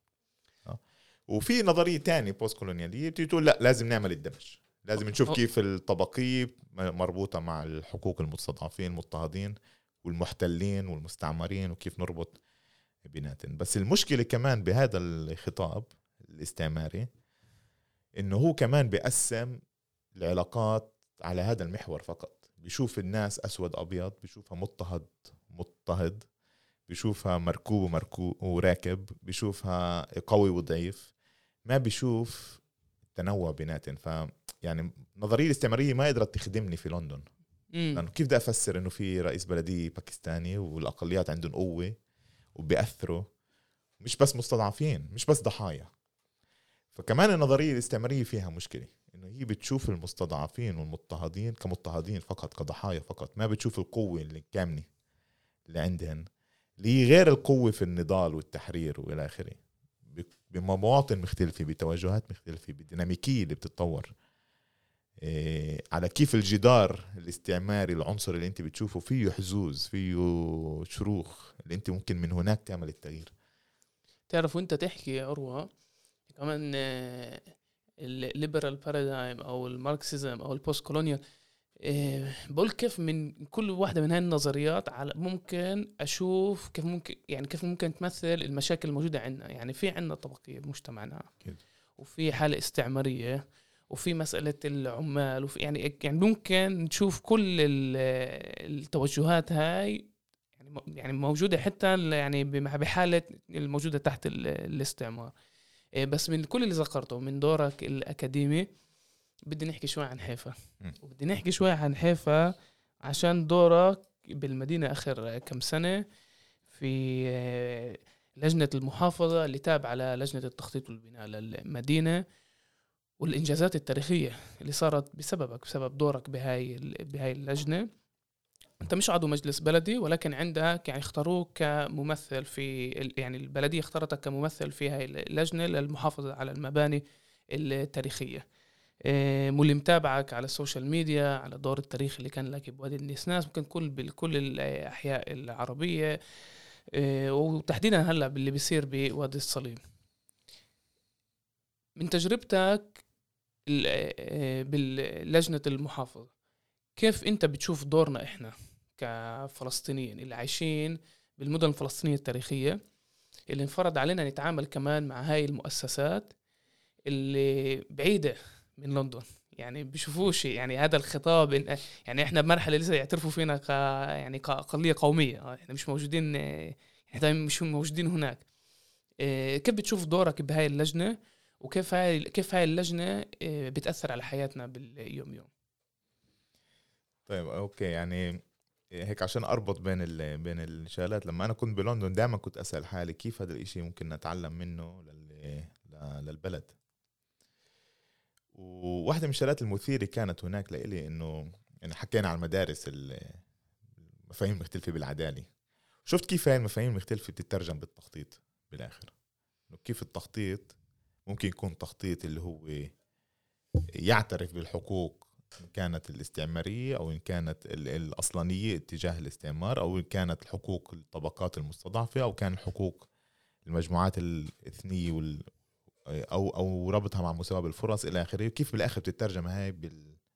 وفي نظرية تانية بوست كولونياليه بتيجي تقول لا لازم نعمل الدمج. لازم نشوف كيف الطبقيه مربوطة مع الحقوق المستضعفين المضطهدين والمحتلين والمستعمرين وكيف نربط بيناتهم. بس المشكلة كمان بهذا الخطاب الاستعماري إنه هو كمان بيقسم العلاقات على هذا المحور فقط. بيشوف الناس أسود أبيض بيشوفها مضطهد مضطهد بيشوفها مركوب ومركوب وراكب بيشوفها قوي وضعيف. ما بيشوف التنوع بيناتهم. ف يعني النظريه الاستعمارية ما قدرت تخدمني في لندن. مم. لأنه كيف بدي أفسر إنه في رئيس بلديه باكستاني والأقليات عندهم قوة وبيأثروا؟ مش بس مستضعفين مش بس ضحايا. فكمان النظرية الاستعمارية فيها مشكلة. إنه هي بتشوف المستضعفين والمضطهدين كمضطهدين فقط كضحايا فقط. ما بتشوف القوة اللي كامله اللي عندهن اللي هي غير القوة في النضال والتحرير والى اخره بمواطن مختلفة بتوجهات مختلفة بالديناميكيه اللي بتتطور. إيه على كيف الجدار الاستعماري العنصر اللي انت بتشوفه فيه حزوز فيه شروخ اللي انت ممكن من هناك تعمل التغيير. تعرف وانت تحكي يا عروة كمان ال liberal paradigm أو ال Marxism أو ال post colonial بقول كيف من كل واحدة من هاي النظريات على ممكن أشوف كيف ممكن يعني كيف ممكن تمثل المشاكل الموجودة عندنا. يعني في عندنا طبقية بمجتمعنا وفي حالة استعمارية وفي مسألة العمال وفي يعني يعني ممكن نشوف كل التوجهات هاي يعني يعني موجودة حتى يعني بحالة الموجودة تحت الاستعمار. إيه بس من كل اللي ذكرته من دورك الأكاديمي بدي نحكي شوي عن حيفا. وبدي نحكي شوي عن حيفا عشان دورك بالمدينة آخر كم سنة في لجنة المحافظة اللي تابعة للجنة التخطيط والبناء للمدينة والإنجازات التاريخية اللي صارت بسببك بسبب دورك بهاي بهاي اللجنة. أنت مش عضو مجلس بلدي ولكن عندك يعني اختاروك كممثل في يعني البلدية اختارتك كممثل في هاي اللجنه للمحافظة على المباني التاريخية. واللي متابعك على ال social media على الدور التاريخي اللي كان لك بوادي النسناس ممكن كل بكل الأحياء العربية آه، وتحديدا هلأ باللي بيصير بوادي الصليب. من تجربتك آه، باللجنة المحافظة كيف أنت بتشوف دورنا إحنا كفلسطينيين اللي عايشين بالمدن الفلسطينية التاريخية؟ اللي انفرض علينا نتعامل كمان مع هاي المؤسسات اللي بعيدة من لندن. يعني بيشوفوش يعني هذا الخطاب يعني إحنا بمرحلة لسه يعترفوا فينا ك يعني كاقليه قومية. إحنا مش موجودين إحنا مش موجودين هناك. إيه، كيف بتشوف دورك بهاي اللجنة؟ وكيف هاي كيف هاي اللجنة إيه، بتأثر على حياتنا باليوم يوم؟ طيب okay. يعني هيك عشان أربط بين ال... بين الشغلات لما أنا كنت بلندن دائما كنت أسأل حالي كيف هذا الإشي ممكن نتعلم منه لل... للبلد. وواحدة من الشغلات المثيرة كانت هناك لإلي إنه يعني حكينا عن المدارس المفاهيم المختلفة بالعدالة. شفت كيف هاي المفاهيم المختلفة بتترجم بالتخطيط بالآخر؟ كيف التخطيط ممكن يكون تخطيط اللي هو يعترف بالحقوق إن كانت الاستعمارية أو إن كانت الأصلانية اتجاه الاستعمار أو إن كانت الحقوق الطبقات المستضعفة أو كان حقوق المجموعات الإثنية أو أو ربطها مع مساواه بالفرص إلى آخره. كيف بالآخر بتترجم هاي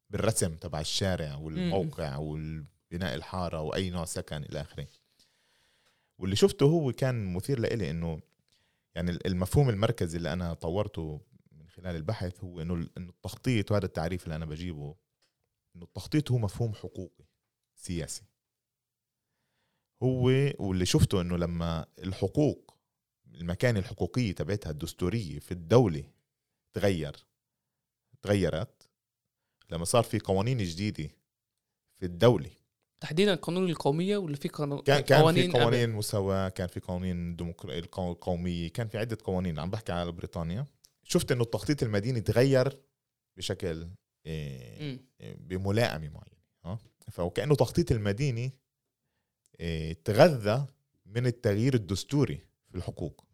بالرسم تبع الشارع والموقع والبناء الحارة وأي نوع سكن إلى آخره؟ واللي شفته هو كان مثير لإلي إنه يعني المفهوم المركزي اللي أنا طورته من خلال البحث هو إنه إنه التخطيط وهذا التعريف اللي أنا بجيبه إنه التخطيط هو مفهوم حقوقي سياسي. هو واللي شفته إنه لما الحقوق المكانة الحقوقية تبعتها الدستورية في الدولة تغير تغيرت لما صار في قوانين جديدة في الدولة. تحديدا قانون القومية ولا في قانون كان, كان قوانين في قوانين مساواة كان في قوانين القومية كان في عدة قوانين. عم بحكي على بريطانيا. شفت إنه التخطيط المديني تغير بشكل إيه بملائمة معينة آه فكأنه تخطيط المديني إيه تغذى من التغيير الدستوري. الحقوق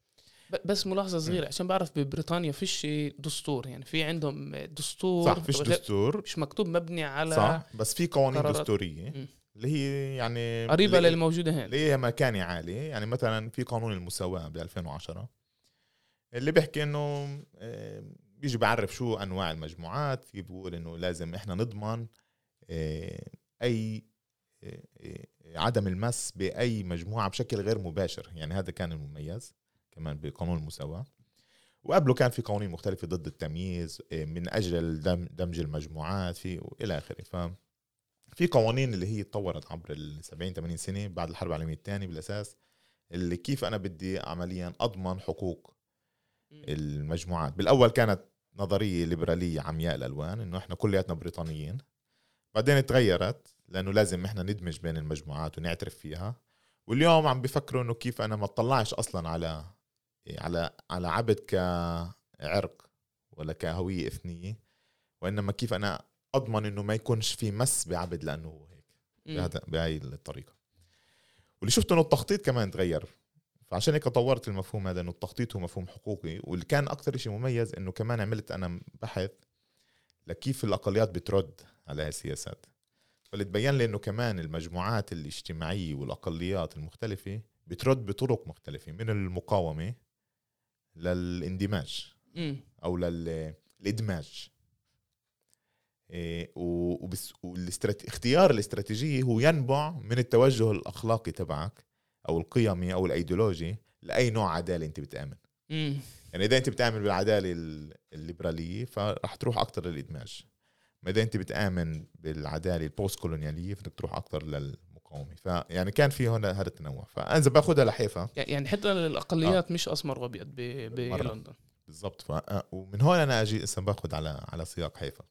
بس ملاحظة صغيرة عشان بعرف ببريطانيا فيش دستور يعني في عندهم دستور صح فيش دستور مش مكتوب مبني على صح بس في قوانين قرارات. دستورية م. اللي هي يعني قريبة للموجودة هنا اللي هي مكانه عالي يعني مثلا في قانون المساواة ب 2010 اللي بيحكي إنه آه، بيجي بعرف شو أنواع المجموعات بيقول إنه لازم إحنا نضمن آه، أي عدم المس بأي مجموعة بشكل غير مباشر. يعني هذا كان المميز كمان بقانون المساواة. وقبله كان في قوانين مختلفة ضد التمييز من أجل دمج المجموعات في وإلى آخره. ف في قوانين اللي هي تطورت عبر ال 70 80 سنة بعد الحرب العالمية الثانية بالأساس اللي كيف أنا بدي عمليا أضمن حقوق المجموعات. بالأول كانت نظرية ليبرالية عمياء الألوان إنه إحنا كلياتنا بريطانيين. بعدين تغيرت لأنه لازم إحنا ندمج بين المجموعات ونعترف فيها. واليوم عم بفكروا إنه كيف أنا ما اطلعش أصلا على على على عبد كعرق ولا كهوية إثنية وإنما كيف أنا أضمن إنه ما يكونش في مس بعبد لأنه هو هيك. بهذا بهاي الطريقة. واللي شفته إنه التخطيط كمان تغير. فعشان هيك طورت المفهوم هذا إنه التخطيط هو مفهوم حقوقي واللي كان أكثر شيء مميز إنه كمان عملت أنا بحث لكيف الأقليات بترد على هاي السياسات. فاللي تبين لي إنه كمان المجموعات الاجتماعية والأقليات المختلفة بترد بطرق مختلفة من المقاومة للإندماج. أو للإدماج إيه، وبس. اختيار الاستراتيجية هو ينبع من التوجه الأخلاقي تبعك أو القيمي أو الأيديولوجي لأي نوع عدالة أنت بتآمن. يعني إذا أنت بتآمن بالعدالة الليبرالية فراح تروح أكثر للإدماج ما اذا أنت بتآمن بالعدالة ال post كولونياليه فبدك تروح أكثر للمقاومة؟ فيعني كان في هنا هذا التنوع. فانا اذا باخذها لحيفا. يعني حتى الأقليات آه. مش أسمر وأبيض بلندن بالضبط. ف... ومن هون أنا أجي هسه باخذ على على سياق حيفا.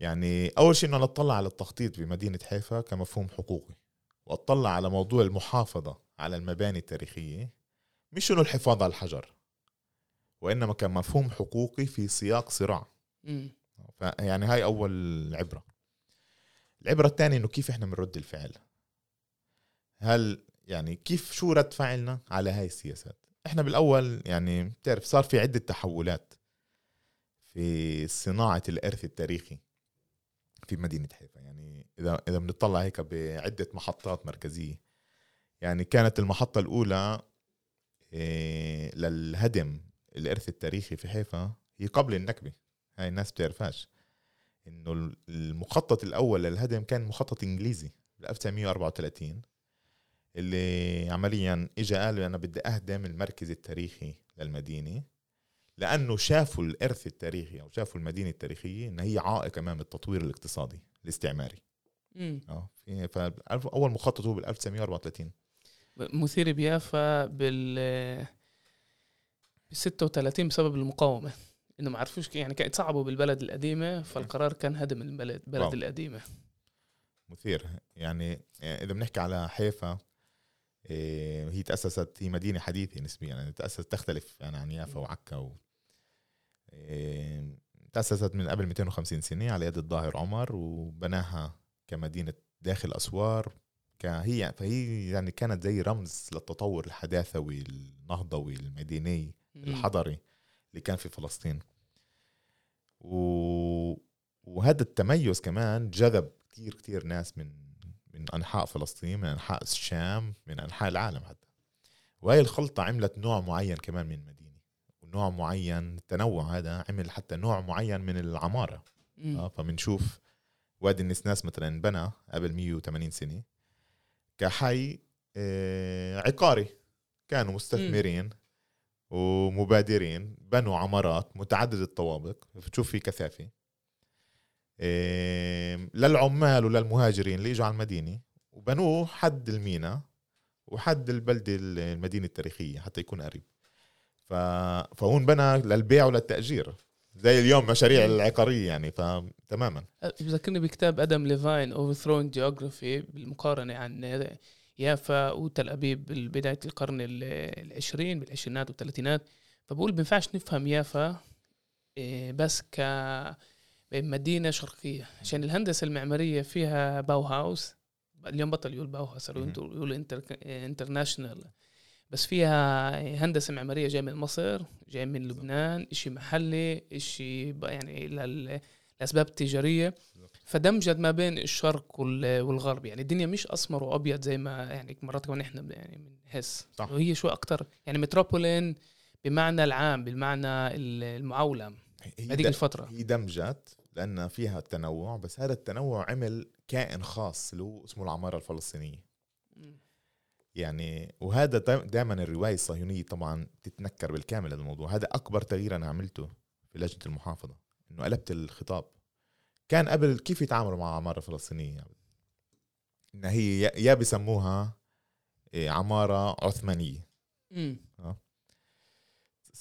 يعني أول شيء إنه نطلع على التخطيط بمدينة حيفا كمفهوم حقوقي وأطلع على موضوع المحافظة على المباني التاريخية مش إنه الحفاظ على الحجر وإنما كمفهوم حقوقي في سياق صراع. يعني هاي أول عبرة. العبرة الثانية إنه كيف إحنا بنرد الفعل؟ هل يعني كيف شو رد فعلنا على هاي السياسات؟ إحنا بالأول يعني بتعرف صار في عدة تحولات في صناعة الإرث التاريخي في مدينة حيفا. يعني إذا إذا بنطلع هيك بعدة محطات مركزية. يعني كانت المحطة الأولى إيه للهدم الإرث التاريخي في حيفا هي قبل النكبة. هاي الناس بتعرفهاش. إنه المخطط الأول للهدم كان مخطط إنجليزي ب 1934 اللي عمليا اجى قال أنا بدي أهدم المركز التاريخي للمدينة لأنه شافوا الإرث التاريخي أو شافوا المدينة التاريخية ان هي عائق أمام التطوير الاقتصادي الاستعماري. آه فاول مخطط هو بال 1934 مثير بيافا بال ب 36 بسبب المقاومة. إنه ما عرفوش يعني كان يتصعبوا بالبلد القديمة فالقرار كان هدم البلد البلد القديمة. مثير. يعني إذا بنحكي على حيفا إيه، هي تأسست هي مدينة حديثة نسبيا يعني تأسست تختلف يعني عن يافا وعكا و إيه، تأسست من قبل 250 سنة على يد الظاهر عمر وبناها كمدينة داخل أسوار. هي فهي يعني كانت زي رمز للتطور الحداثوي النهضوي المديني الحضري. اللي كان في فلسطين. و... وهذا التميز كمان جذب كتير كتير ناس من من أنحاء فلسطين من أنحاء الشام من أنحاء العالم حتى. وهي الخلطة عملت نوع معين كمان من المدينة. ونوع معين التنوع هذا عمل حتى نوع معين من العمارة. آه فبنشوف وادي النسناس مثلا انبنى قبل 180 سنة كحي آه عقاري كانوا مستثمرين ومبادرين بنوا عمارات متعددة الطوابق بتشوف في كثافة. للعمال وللمهاجرين اللي إجوا على المدينة وبنوه حد المينا وحد البلده المدينة التاريخية حتى يكون قريب. ف... فهون بنى للبيع وللتأجير. زي اليوم مشاريع العقارية يعني فتماما بذكرني بكتاب أدم ليفاين Overthrowing Geography بالمقارنة عن يافا وتل أبيب بداية القرن العشرين بالعشرينات والثلاثينات فبقول بينفعش نفهم يافا إيه، بس ك مدينة شرقية عشان الهندسة المعمارية فيها Bauhaus اليوم بطل يقول Bauhaus يقولوا inter international بس فيها هندسة معمارية جاية من مصر جاية من لبنان إشي محلي إشي يعني لأسباب تجارية. فدمجت ما بين الشرق والغرب. يعني الدنيا مش أسمر وأبيض زي ما يعني مرات كمان إحنا يعني بنحس. صح. وهي شوي أكتر. يعني מטרופולין بمعنى العام بالمعنى المعولم هذيك الفترة. هي دمجت لأن فيها التنوع بس هذا التنوع عمل كائن خاص اللي هو اسمه العمارة الفلسطينية. يعني وهذا دائما الرواية الصهيونية طبعا تتنكر بالكامل هذا الموضوع. هذا أكبر تغيير أنا عملته في لجنة المحافظة. إنه قلبت الخطاب. كان قبل كيف يتعاملوا مع عمارة فلسطينية؟ ان هي يا بسموها إيه، عمارة عثمانية. آه.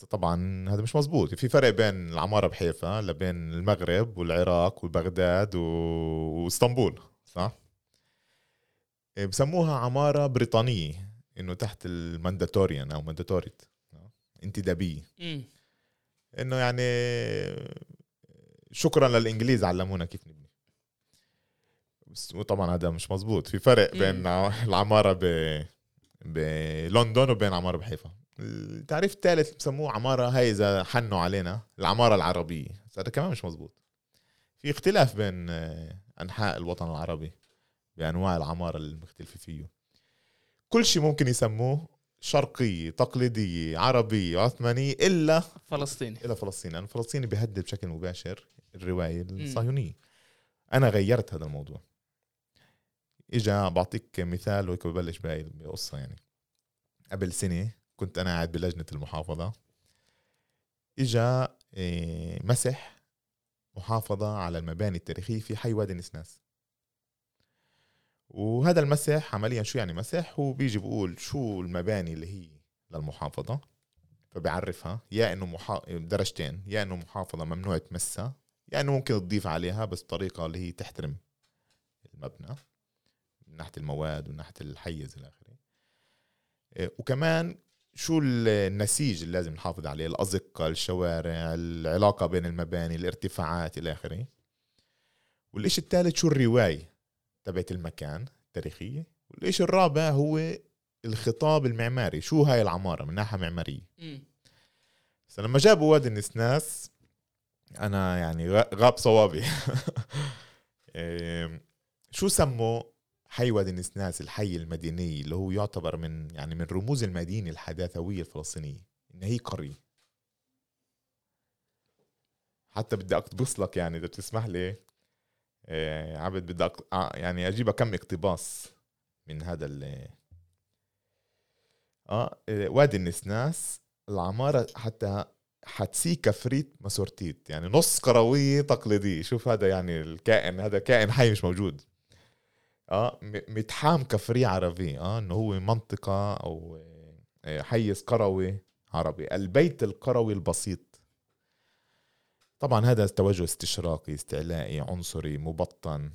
طبعا هذا مش مزبوط في فرق بين العمارة بحيفا لبين المغرب والعراق وبغداد وإسطنبول صح؟ إيه، بسموها عمارة بريطانية إنه تحت ال Mandatorian أو מנדטורית انتدابية. إنه يعني شكرا للإنجليز علمونا كيف نبني. وطبعا هذا مش مزبوط في فرق بين العمارة ب بلندن وبين عمارة بحيفا. التعريف الثالث بسموه عمارة هاي إذا حنوا علينا العمارة العربية. هذا كمان مش مزبوط في اختلاف بين آه، أنحاء الوطن العربي بأنواع العمارة المختلفه فيه. كل شيء ممكن يسموه شرقية تقليدية عربية عثمانية إلا فلسطيني. إلا فلسطين لأن فلسطين بيهدد بشكل مباشر الرواية الصهيونية. أنا غيرت هذا الموضوع. إجا بعطيك مثال وهيك ببلش بهاي القصة يعني. قبل سنة كنت أنا قاعد بلجنة المحافظة. إجا إيه، مسح محافظة على المباني التاريخية في حي وادي النسناس. وهذا المسح عمليا شو يعني مسح؟ هو بيجي بقول شو المباني اللي هي للمحافظة فبيعرفها يا إنه محا... درجتين يا إنه محافظة ممنوع تمسها انه ممكن تضيف عليها بس طريقة اللي هي تحترم المبنى من ناحية المواد ومن ناحية الحيز إلى آخره. إيه، وكمان شو النسيج اللي لازم نحافظ عليه؟ الأزقة الشوارع العلاقة بين المباني الارتفاعات إلى آخره. والإشي الثالث شو الرواية تبعت المكان التاريخية؟ والإشي الرابع هو الخطاب المعماري. شو هاي العمارة من ناحية معمارية؟ بس لما جابوا وادي النسناس أنا يعني غاب صوابي. شو سموا حي وادي النسناس الحي المديني اللي هو يعتبر من يعني من رموز المدينة الحداثوية الفلسطينية؟ إن هي قرية. حتى بدي أقتبس لك يعني إذا بتسمح لي. آه، عبد بدي أق... آه، يعني أجيب كم اقتباس من هذا ال آه وادي النسناس العمارة حتى حتسي كفريت مسورتيت. يعني نص قروية تقليدية. شوف هذا يعني الكائن هذا كائن حي مش موجود. آه متحام كفري عربي آه إنه هو منطقة أو آه، حيز قروي عربي. البيت القروي البسيط. طبعا هذا توجه استشراقي استعلائي عنصري مبطن.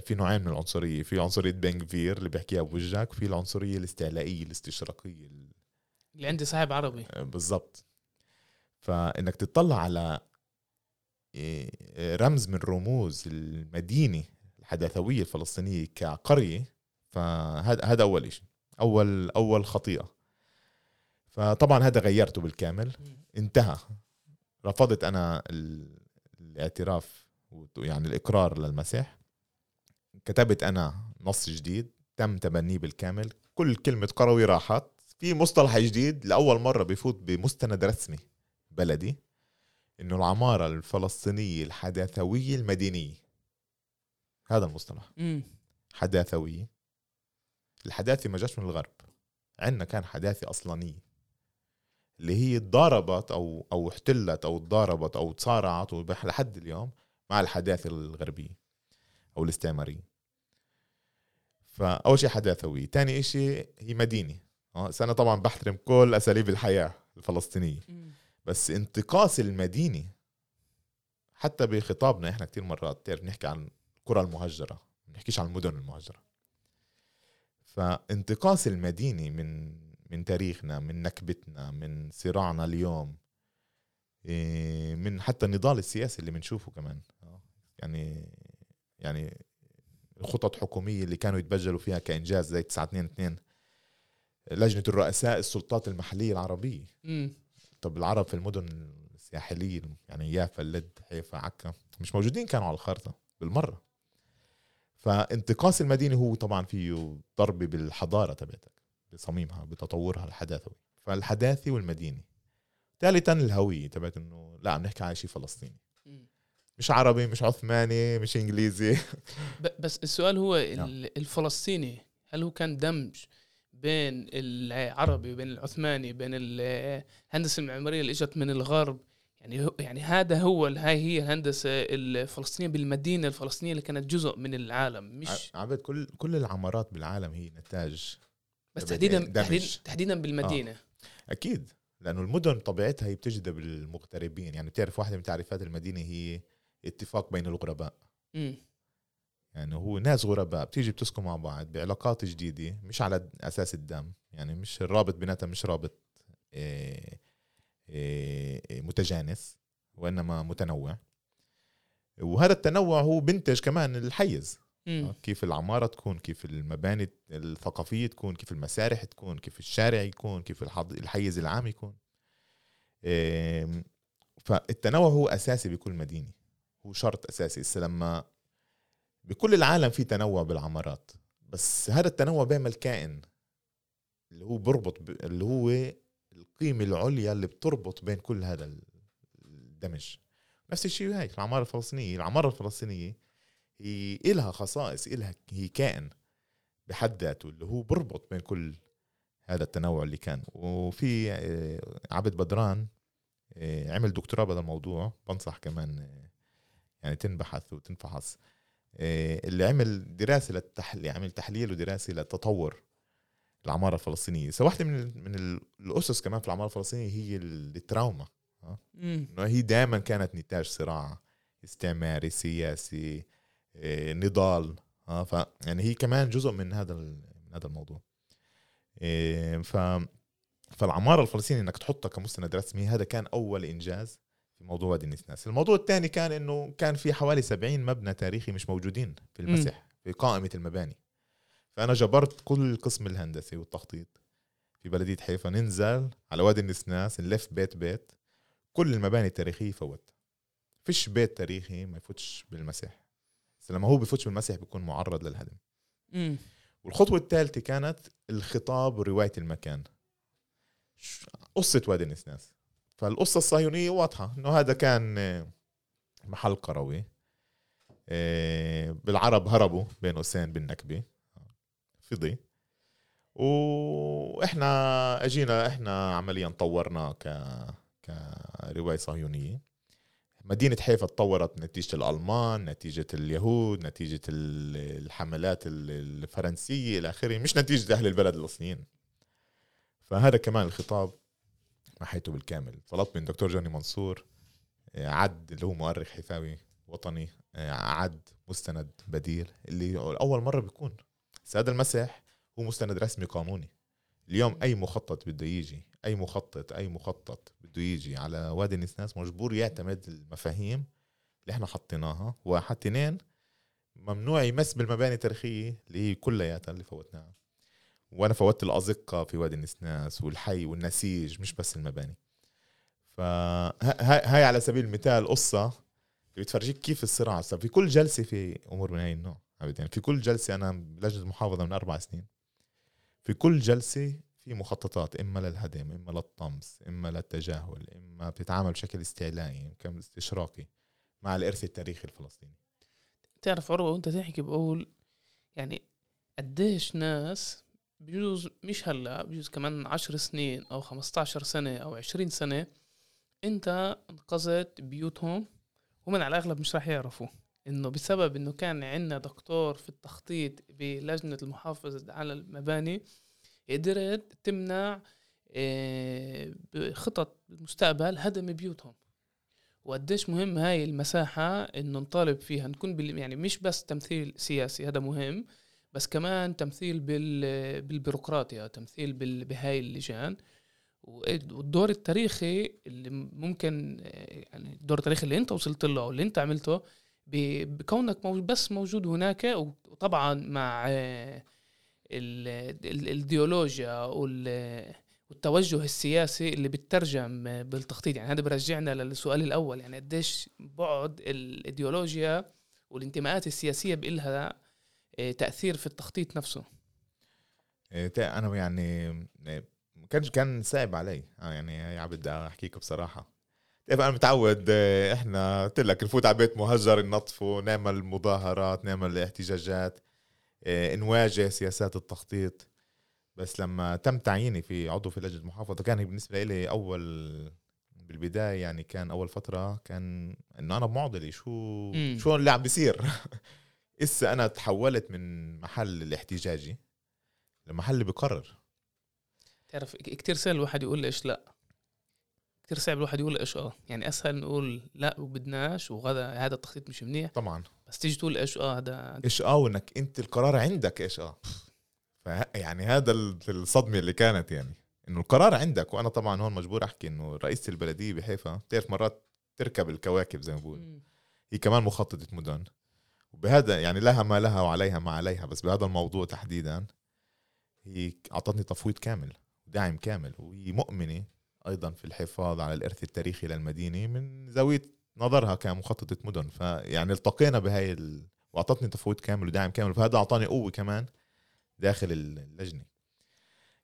في نوعين من العنصرية. في عنصرية بنغفير اللي بيحكيها بوجهك في العنصرية الاستعلائية الاستشراقية اللي عندي صاحب عربي. آه، بالضبط. فإنك تطلع على آه، رمز من رموز المدينة الحداثوية الفلسطينية كقرية فهذا هذا أول شيء أول أول خطيئة. فطبعا هذا غيرته بالكامل. انتهى. رفضت أنا الاعتراف يعني الإقرار للمسيح. كتبت أنا نص جديد. تم تبنيه بالكامل. كل كلمة قروي راحت. في مصطلح جديد لأول مرة بفوت بمستند رسمي. بلدي إنه العمارة الفلسطينية الحداثوية المدينية هذا المصطلح. مم. حداثوية. الحداثة ما جاش من الغرب. عندنا كان حداثة أصلانية. اللي هي تضاربت أو أو احتلت أو تضاربت أو تصارعت لحد اليوم مع الحداثة الغربية أو الاستعمارية. فأول شيء حداثوية. تاني شيء هي مدينة. أه أنا طبعا بحترم كل أساليب الحياة الفلسطينية. بس انتقاص المدينة حتى بخطابنا إحنا كتير مرات تعرف نحكي عن القرى المهجرة ما بنحكيش عن المدن المهجرة. فانتقاص المدينة من من تاريخنا من نكبتنا من صراعنا اليوم إيه، من حتى النضال السياسي اللي بنشوفه كمان. يعني يعني الخطط حكومية اللي كانوا يتبجلوا فيها كإنجاز زي 922 لجنة الرؤساء السلطات المحلية العربية. م. طب العرب في المدن الساحلية يعني يافا اللد حيفا عكا مش موجودين كانوا على الخارطة بالمرة. فانتقاص المدينة هو طبعا فيه ضربه بالحضارة تبعتك بصميمها بتطورها الحداثوي. فالحداثي والمديني ثالثا الهوية تبعت إنه لا عم نحكي عن شيء فلسطيني. مش عربي مش عثماني مش إنجليزي. بس السؤال هو نعم. الفلسطيني هل هو كان دمج بين العربي وبين العثماني بين الهندسة المعمارية اللي إجت من الغرب. يعني يعني هذا هو هاي هي الهندسة الفلسطينية بالمدينة الفلسطينية اللي كانت جزء من العالم. مش عبد كل كل العمارات بالعالم هي نتاج بس تحديدا تحديدا, تحديدا بالمدينة. آه. أكيد. لأنه المدن طبيعتها هي بتجذب المغتربين. يعني بتعرف واحدة من تعريفات المدينة هي اتفاق بين الغرباء. م. يعني هو ناس غرباء بتيجي بتسكن مع بعض بعلاقات جديدة مش على أساس الدم يعني مش الرابط بيناتها مش رابط إيه إيه، إيه، متجانس وإنما متنوع. وهذا التنوع هو بنتج كمان الحيز. م. كيف العمارة تكون كيف المباني الثقافية تكون كيف المسارح تكون كيف الشارع يكون كيف الحيز العام يكون. فالتنوع هو أساسي بكل مدينة. هو شرط أساسي. هسه لما بكل العالم في تنوع بالعمارات بس هذا التنوع بيعمل كائن اللي هو بربط ب... اللي هو القيمة العليا اللي بتربط بين كل هذا الدمج. نفس الشيء هاي العمارة الفلسطينية. العمارة الفلسطينية هي إلها خصائص إلها هي كائن بحد ذاته اللي هو بربط بين كل هذا التنوع اللي كان. وفي آه، عبد بدران آه، عمل دكتوراه بهذا الموضوع بنصح كمان آه، يعني تنبحث وتنفحص. اللي عمل دراسة للتحليل عمل تحليل ودراسة للتطور العمارة الفلسطينية. سو واحدة من من الأسس كمان في العمارة الفلسطينية هي التراوما إنه هي دائما كانت نتاج صراع استعماري سياسي نضال آه. ف يعني هي كمان جزء من هذا من هذا الموضوع. ف فالعمارة الفلسطينية إنك تحطها كمستند رسمي هذا كان أول إنجاز. في موضوع وادي النسناس. الموضوع الثاني كان إنه كان في حوالي 70 مبنى تاريخي مش موجودين في المسح في قائمة المباني. فأنا جبرت كل القسم الهندسي والتخطيط في بلدية حيفا ننزل على وادي النسناس نلف بيت بيت. كل المباني التاريخية فوت. فيش بيت تاريخي ما يفوتش بالمسح بس لما هو بفوتش بالمسح بيكون معرض للهدم. مم. والخطوة الثالثة كانت الخطاب ورواية المكان. قصة وادي النسناس. فالقصة الصهيونية واضحة إنه هذا كان محل قروي آه، بالعرب هربوا بين قوسين بالنكبة فضي. وإحنا أجينا إحنا عمليا طورناه ك كرواية صهيونية. مدينة حيفا تطورت نتيجة الألمان نتيجة اليهود نتيجة الحملات الفرنسية إلى آخره مش نتيجة أهل البلد الأصليين. فهذا كمان الخطاب محيته بالكامل. طلبت من دكتور جوني منصور آه، عد اللي هو مؤرخ حيفاوي وطني آه، عد مستند بديل اللي أول مرة بيكون. هذا المسح هو مستند رسمي قانوني. اليوم أي مخطط بده يجي أي مخطط أي مخطط بده يجي على وادي النسناس مجبور يعتمد المفاهيم اللي إحنا حطيناها. واحد اثنين ممنوع يمس بالمباني التاريخية اللي هي كلياتها اللي فوتناها. وأنا فوتت الأزقة في وادي النسناس والحي والنسيج مش بس المباني. فهاي على سبيل المثال قصة بتفرجيك كيف الصراع في كل جلسة في أمور من هاي النوع يعني في كل جلسة أنا بلجنه المحافظه من أربع سنين. في كل جلسة في مخططات إما للهدم إما للطمس إما للتجاهل إما بتتعامل بشكل استعلائي كم استشراقي مع الإرث التاريخي الفلسطيني. تعرف عروة وأنت تحكي بقول يعني قديش ناس بجوز مش هلا بجوز كمان عشر سنين أو 15 سنة أو 20 سنة أنت انقذت بيوتهم ومن على الأغلب مش راح يعرفوا. إنه بسبب إنه كان عندنا دكتور في التخطيط بلجنة المحافظة على المباني قدرت تمنع آه، بخطط المستقبل هدم بيوتهم. وقديش مهم هاي المساحة إنه نطالب فيها نكون يعني مش بس تمثيل سياسي هذا مهم. بس كمان تمثيل بال بالبيروقراطيا تمثيل بهاي اللجان. والدور التاريخي اللي ممكن يعني الدور التاريخي اللي أنت وصلت له أو اللي أنت عملته بكونك بس موجود هناك وطبعا مع الايديولوجيا والتوجه السياسي اللي بترجم بالتخطيط. يعني هذا برجعنا للسؤال الأول يعني قديش بعد الايديولوجيا والانتماءات السياسية بإلها تأثير في التخطيط نفسه. إيه، أنا يعني كان كان صعب علي. آه، يعني بدي أحكيك بصراحة. طيب أنا متعود إحنا قلت لك نفوت على بيت مهجر ننظفه نعمل مظاهرات نعمل احتجاجات نواجه سياسات التخطيط. بس لما تم تعييني في عضو في لجنة المحافظه كان بالنسبة لي أول بالبداية يعني كان أول فترة كان إنه أنا بمعضله شو مم. شو اللي عم بيصير. إسا أنا تحولت من محل الاحتجاجي لمحل اللي بقرر. تعرف كتير سهل الواحد يقول إيش لأ. كتير صعب الواحد يقول إيش آه. يعني أسهل نقول لأ وبدناش وغدا هذا التخطيط مش منيح. طبعا. بس تيجي تقول إيش آه هذا إيش آه وإنك أنت القرار عندك إيش آه. يعني هذا الصدمة اللي كانت يعني. إنه القرار عندك وأنا طبعا هون مجبور أحكي إنه رئيسة البلدية بحيفا بتعرف مرات تركب الكواكب زي ما بقول. هي كمان مخططة مدن. وبهذا يعني لها ما لها وعليها ما عليها بس بهذا الموضوع تحديدا هي أعطتني تفويض كامل دعم كامل وهي مؤمنة أيضا في الحفاظ على الإرث التاريخي للمدينة من زاوية نظرها كمخططة مدن. فيعني التقينا بهاي ال... وأعطتني تفويض كامل ودعم كامل فهذا أعطاني قوة كمان داخل اللجنة.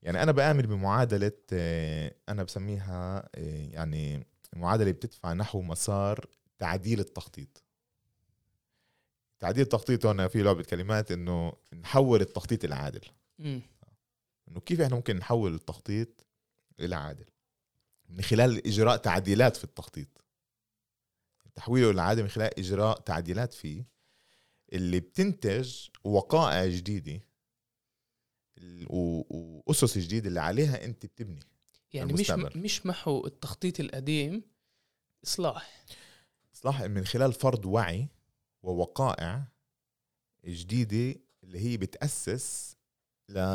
يعني أنا بآمن بمعادلة آه، أنا بسميها آه، يعني معادلة بتدفع نحو مسار تعديل التخطيط. تعديل التخطيط هنا في لعبة كلمات إنه نحول التخطيط إلى عادل. إنه كيف إحنا ممكن نحول التخطيط إلى عادل من خلال إجراء تعديلات في التخطيط تحويله إلى عادل من خلال إجراء تعديلات فيه اللي بتنتج وقائع جديدة وأسس جديدة اللي عليها أنت بتبني يعني مش. مش محو التخطيط القديم إصلاح إصلاح من خلال فرض وعي ووقائع جديدة اللي هي بتأسس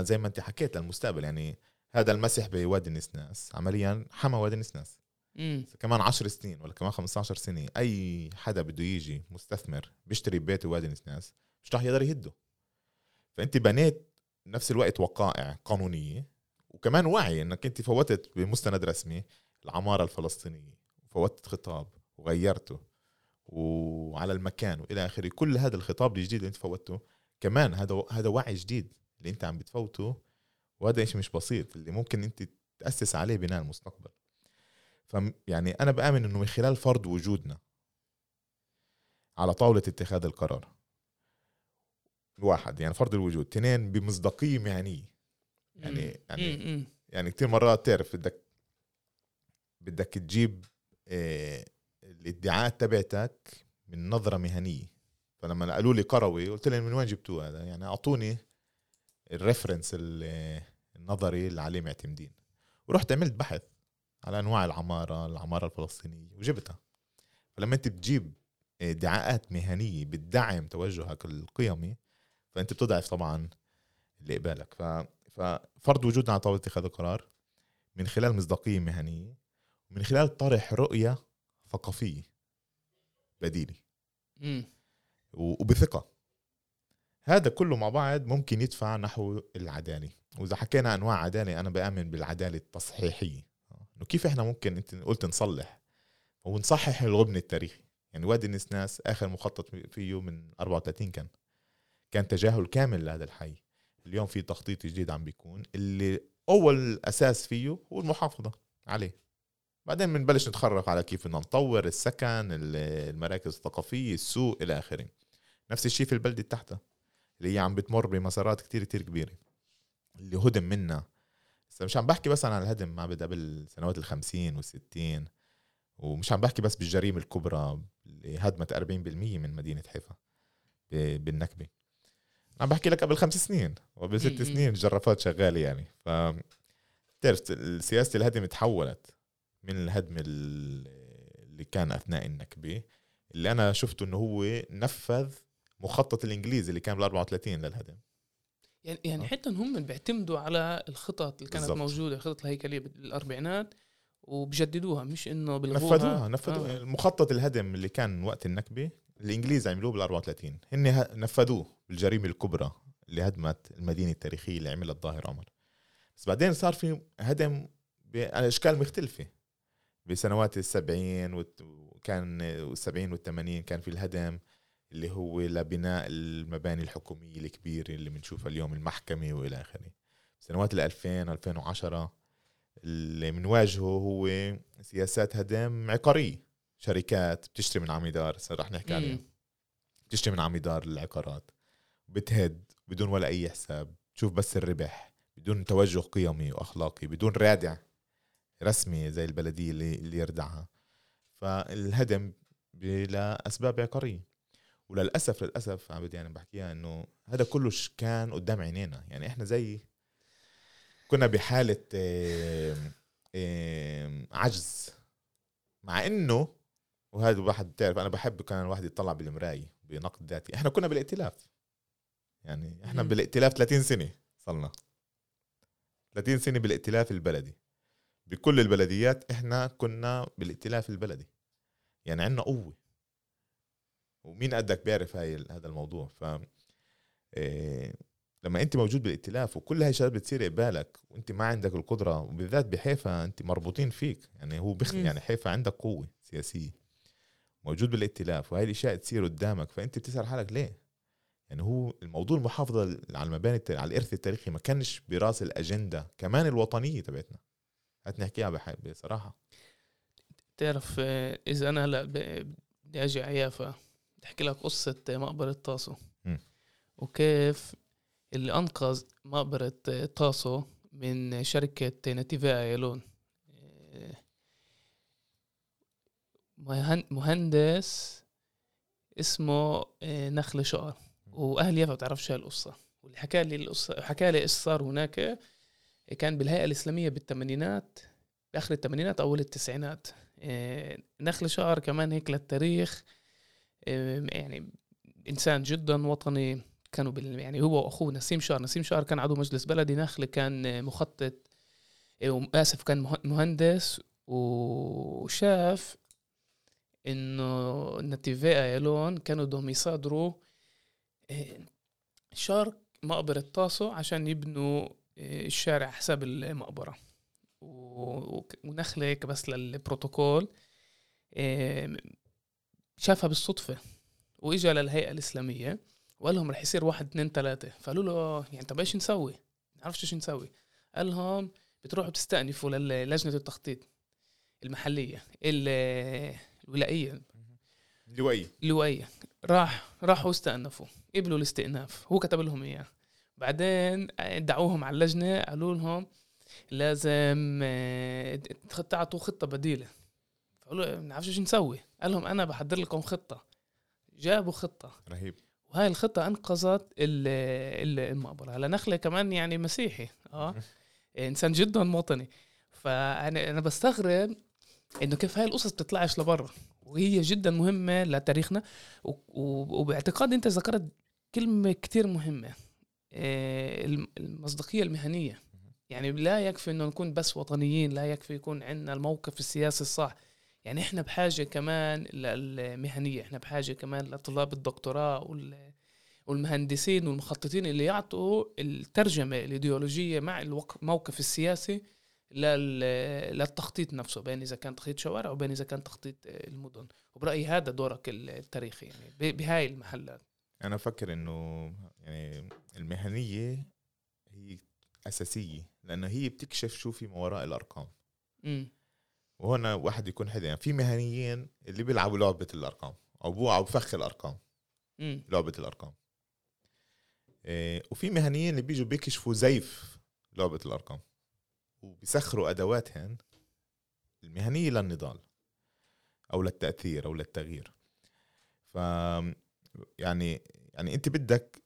زي ما انت حكيت للمستقبل. يعني هذا المسح بوادي النسناس عمليا حمى وادي النسناس. كمان 10 سنين ولا كمان 15 سنة أي حدا بده يجي مستثمر بيشتري بيت بوادي النسناس مش رح يقدر يهده. فأنت بنيت بنفس الوقت وقائع قانونية وكمان وعي إنك أنت فوتت بمستند رسمي العمارة الفلسطينية فوتت خطاب وغيرته. وعلى المكان وإلى آخره كل هذا الخطاب الجديد اللي أنت فوتته كمان هذا هذا وعي جديد اللي أنت عم بتفوته وهذا شيء مش بسيط اللي ممكن أنت تأسس عليه بناء المستقبل ف يعني أنا بآمن إنه من خلال فرض وجودنا على طاولة اتخاذ القرار واحد يعني فرض الوجود اثنين بمصداقية مهنية يعني. يعني. يعني كثير مرات تعرف بدك بدك تجيب آه، الادعاءات تبعتك من نظرة مهنية. فلما قالوا لي قروي قلت لهم من وين جبتوه هذا؟ يعني أعطوني الريفرنس ال- النظري اللي عليه معتمدين. ورحت عملت بحث على أنواع العمارة العمارة الفلسطينية وجبتها. فلما أنت بتجيب ادعاءات مهنية بتدعم توجهك القيمي فأنت بتضعف طبعا اللي قبالك. ففرض وجودنا على طاولة اتخاذ القرار من خلال مصداقية مهنية ومن خلال طرح رؤية مم. و- وبثقة. هذا كله مع بعض ممكن يدفع نحو العدالة. وإذا حكينا أنواع عدالة أنا بآمن بالعدالة التصحيحية. إنه كيف إحنا ممكن انت قلت نصلح؟ ونصحح الغبن التاريخي. يعني وادي النسناس آخر مخطط فيه من 34 كان. كان تجاهل كامل لهذا الحي. اليوم في تخطيط جديد عم بيكون. اللي أول أساس فيه هو المحافظة عليه. بعدين بنبلش نتخرق على كيف بدنا نطور السكن ال- المراكز الثقافية السوق إلى آخره. نفس الشيء في البلدة تحتها اللي هي عم بتمر بمسارات كتير كتير كبيرة. اللي هدم منها بس مش عم بحكي بس عن الهدم ما بدا بالسنوات الخمسين والستين ومش عم بحكي بس بالجريمة الكبرى اللي هدمت 40% من مدينة حيفا بالنكبة. عم بحكي لك قبل خمس سنين وقبل ست. سنين الجرافات شغالة يعني. ف بتعرف سياسة الهدم تحولت. من الهدم ال- اللي كان أثناء النكبة اللي أنا شفته إنه هو نفذ مخطط الإنجليزي اللي كان بال 34 للهدم. يعني يعني آه. حتى هم بيعتمدوا على الخطط اللي كانت بالضبط. موجودة الخطط الهيكلية بالأربعينات وبجددوها مش إنه بيلغوها. نفذوها نفذوها. آه. مخطط الهدم اللي كان وقت النكبه الإنجليز عملوه بال 34 هن نفذوه بالجريمة الكبرى اللي هدمت المدينة التاريخية اللي عملها الظاهر عمر. بس بعدين صار في هدم باشكال مختلفة. بسنوات السبعين وكان والسبعين والثمانين كان في الهدم اللي هو لبناء المباني الحكومية الكبيرة اللي بنشوفها اليوم المحكمة وإلى آخره. سنوات ال 2000 2010 اللي بنواجهه هو سياسات هدم عقارية. شركات بتشتري من عميدار رح نحكي عليها. بتشتري من عميدار العقارات. بتهد بدون ولا أي حساب. تشوف بس الربح بدون توجه قيمي وأخلاقي بدون رادع. رسمي زي البلدية اللي, اللي يردعها. فالهدم بلا أسباب عقارية. وللأسف للأسف عبد يعني بحكيها إنه هذا كله كان قدام عينينا. يعني إحنا زي كنا آم، عجز. مع إنه وهذا الواحد بتعرف أنا بحب كان الواحد يطلع بالمراية بنقد ذاتي. إحنا كنا بالائتلاف. يعني إحنا مم. بالائتلاف 30 سنة صلنا 30 سنة بالائتلاف البلدي. بكل البلديات إحنا كنا بالائتلاف البلدي. يعني عندنا قوة. ومين قدك بيعرف هاي هذا الموضوع؟ ف إيه لما أنت موجود بالائتلاف وكل هاي الشغلات بتصير قبالك وأنت ما عندك القدرة وبالذات بحيفا أنت مربوطين فيك. يعني هو بخ. يعني حيفا عندك قوة سياسية. موجود بالائتلاف وهي الأشياء تصير قدامك فأنت بتسأل حالك ليه؟ يعني هو الموضوع المحافظة على المباني على الإرث التاريخي ما كانش براس الأجندة كمان الوطنية تبعتنا. هات نحكيها بصراحة. تعرف آه، إذا أنا هلأ بدي أجي عيافه بدي احكي لك قصة مقبرة طاسو. وكيف اللي أنقذ مقبرة طاسو من شركة ناتيفا إيلون. آه، مهن- مهندس اسمه آه، نخل شقر. واهل يافا بتعرفش هالقصه واللي حكى لي القصة حكى لي إيش صار هناك كان بالهيئة الإسلامية بالثمانينات بآخر الثمانينات أول التسعينات. آه، نخل شقر كمان هيك للتاريخ. آه، يعني إنسان جدا وطني. كانوا بال يعني هو وأخوه نسيم شقر نسيم شقر كان عضو مجلس بلدي. نخل كان مخطط آه، اسف كان مه- مهندس. وشاف إنه نتيفي ايلون كانوا بدهم يصادروا شارك مقبرة طاسو عشان يبنوا الشارع حساب المقبرة. ونخلة هيك بس للبروتوكول. شافها بالصدفة. وإجا للهيئة الإسلامية. وقال لهم رح يصير واحد اثنين ثلاثة. فقالوا له يعني طب إيش نسوي؟ نعرفش إيش نسوي. قال لهم بتروحوا بتستأنفوا للجنة التخطيط المحلية ال- الولائية. لوي اللوائية راح راحوا استأنفوا. قبلوا الاستئناف. هو كتب لهم إياه. بعدين دعوهم على اللجنة قالوا لهم لازم آه، تعطوا خطة بديلة. فقالوا ما بنعرفش إيش نسوي. قال لهم أنا بحضر لكم خطة. جابوا خطة. رهيب. وهاي الخطة أنقذت ال- ال- المقبرة. هلا نخلة كمان يعني مسيحي. آه. إنسان جدا وطني فأنا أنا بستغرب إنه كيف هاي القصص بتطلعش لبرا. وهي جدا مهمة لتاريخنا. وباعتقادي أنت ذكرت كلمة كتير مهمة. آه، الم- المصداقية المهنية. يعني لا يكفي إنه نكون بس وطنيين لا يكفي يكون عندنا الموقف السياسي الصح. يعني إحنا بحاجة كمان للمهنية إحنا بحاجة كمان لطلاب الدكتوراه وال والمهندسين والمخططين اللي يعطوا الترجمة الإيديولوجية مع الموقف السياسي لل- للتخطيط نفسه بين إذا كان تخطيط شوارع وبين إذا كان تخطيط المدن. وبرأيي هذا دورك التاريخي يعني بهاي المحلات. أنا أفكر إنه يعني المهنية هي أساسية لأنه هي بتكشف شو في ما وراء الأرقام. امم وهنا واحد يكون حدا يعني في مهنيين اللي بيلعبوا لعبة الأرقام أو بوعوا بفخ الأرقام. امم لعبة الأرقام. إيه وفي مهنيين اللي بيجوا بيكشفوا زيف لعبة الأرقام وبيسخروا أدواتهن المهنية للنضال أو للتأثير أو للتغيير. ف يعني يعني أنت بدك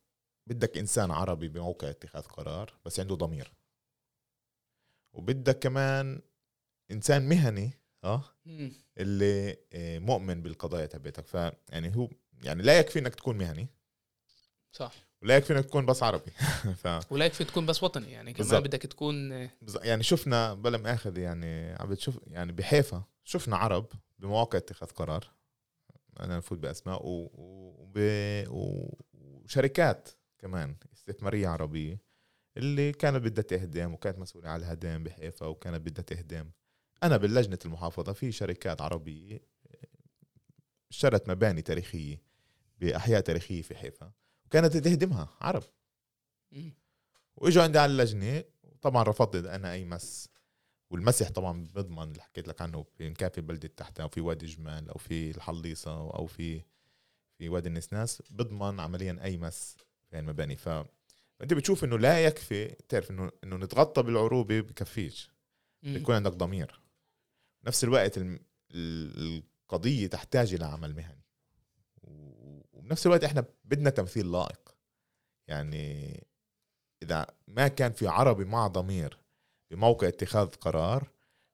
بدك إنسان عربي بموقع اتخاذ قرار بس عنده ضمير. وبدك كمان إنسان مهني آه. اللي آه، مؤمن بالقضايا تبعتك. فيعني هو يعني لا يكفي إنك تكون مهني. صح. ولا يكفي إنك تكون بس عربي. ف ولا يكفي تكون بس وطني يعني كمان بالضبط. بدك تكون بز- يعني شفنا بلا مؤاخذة يعني عم بتشوف يعني بحيفا شفنا عرب بمواقع اتخاذ قرار. أنا نفوت بأسماء و... و... وب-. وشركات كمان استثمارية عربية اللي كانت بدها تهدم وكانت مسؤولة على الهدم بحيفا وكانت بدها تهدم أنا باللجنه المحافظة في شركات عربية اشترت مباني تاريخية بأحياء تاريخية في حيفا وكانت تهدمها عرب. وإجوا عندي على اللجنة طبعا رفضت أنا أي مس والمسح طبعا بضمن اللي حكيت لك عنه إن كان في بلدة تحتها أو في وادي جمال أو في الحليصة أو في في وادي النسناس بضمن عمليا أي مس في المباني. ف أنت بتشوف إنه لا يكفي تعرف إنه إنه نتغطى بالعروبة بكفيش. مم. يكون عندك ضمير. نفس الوقت القضية تحتاج إلى عمل مهني. وبنفس الوقت إحنا بدنا تمثيل لائق. يعني إذا ما كان في عربي مع ضمير بموقع اتخاذ قرار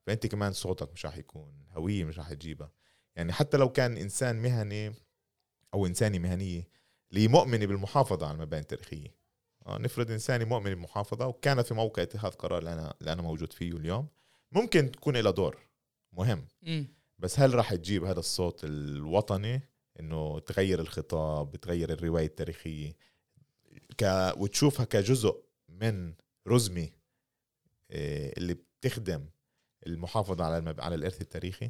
فأنت كمان صوتك مش راح يكون هوية مش راح تجيبها. يعني حتى لو كان إنسان مهني أو إنسانة مهنية اللي مؤمنة بالمحافظة على المباني التاريخية. آه، نفرض إنسانة مؤمنة بالمحافظة وكانت في موقع اتخاذ قرار اللي أنا اللي أنا موجود فيه اليوم ممكن تكون لها دور مهم. بس هل راح تجيب هذا الصوت الوطني إنه تغير الخطاب تغير الرواية التاريخية؟ ك... وتشوفها كجزء من رزمه اللي بتخدم المحافظة على المب... على الإرث التاريخي.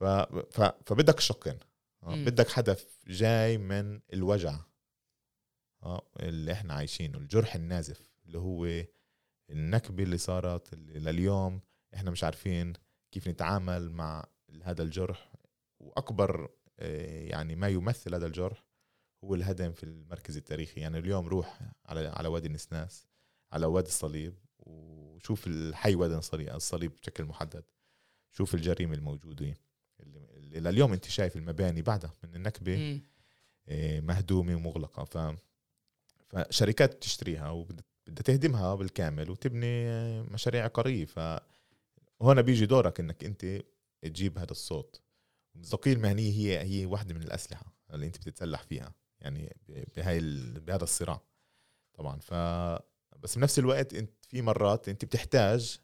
ف... ف... فبدك الشقين آه،. بدك هدف جاي من الوجع آه اللي إحنا عايشينه الجرح النازف اللي هو النكبة اللي صارت اللي لليوم. إحنا مش عارفين كيف نتعامل مع هذا الجرح. وأكبر آه، يعني ما يمثل هذا الجرح هو الهدم في المركز التاريخي. يعني اليوم روح على على وادي النسناس على وادي الصليب. وشوف الحي وادي الصليب بشكل محدد. شوف الجريمة الموجودة اللي لليوم انت شايف المباني بعدها من النكبة مم. آه، مهدومة ومغلقة. ف فشركات بتشتريها وبدها تهدمها بالكامل وتبني آه، مشاريع عقارية فهنا بيجي دورك انك انت تجيب هذا الصوت. المصداقية المهنية هي هي واحدة من الأسلحة اللي انت بتتسلح فيها يعني بهاي بهذا الصراع. طبعا. ف بس بنفس الوقت انت في مرات انت بتحتاج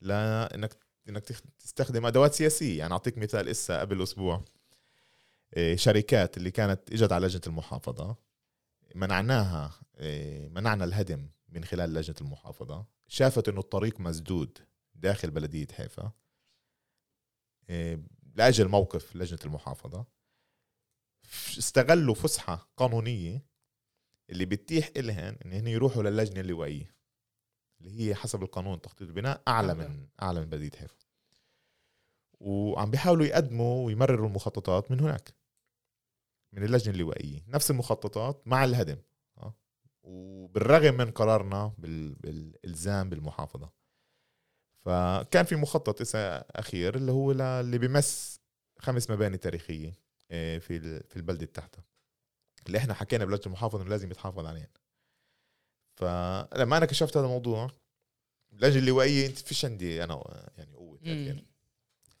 لانك انك تخ- تستخدم أدوات سياسية. يعني أعطيك مثال إسا قبل أسبوع. إيه، شركات اللي كانت إجت على لجنة المحافظة منعناها إيه، منعنا الهدم من خلال لجنة المحافظة. شافت إنه الطريق مسدود داخل بلدية حيفا. إيه، لأجل موقف لجنة المحافظة. استغلوا فسحة قانونية اللي بتتيح إلهن إن هن يروحوا للجنة اللوائيه اللي هي حسب القانون تخطيط البناء أعلى أوكي. من أعلى من بلديه حيفا وعم بيحاولوا يقدموا ويمرروا المخططات من هناك من اللجنة اللوائيه نفس المخططات مع الهدم آه. وبالرغم من قرارنا بال... بالإلزام بالمحافظة فكان في مخطط إسا أخير اللي هو اللي بمس خمس مباني تاريخية آه، في في البلدة تحتها اللي إحنا حكينا بلجنة المحافظة إنه لازم يتحافظ عليهم فلما أنا كشفت هذا الموضوع اللجنه اللوائيه أنت فيش عندي أنا يعني قوة تأثير. مم.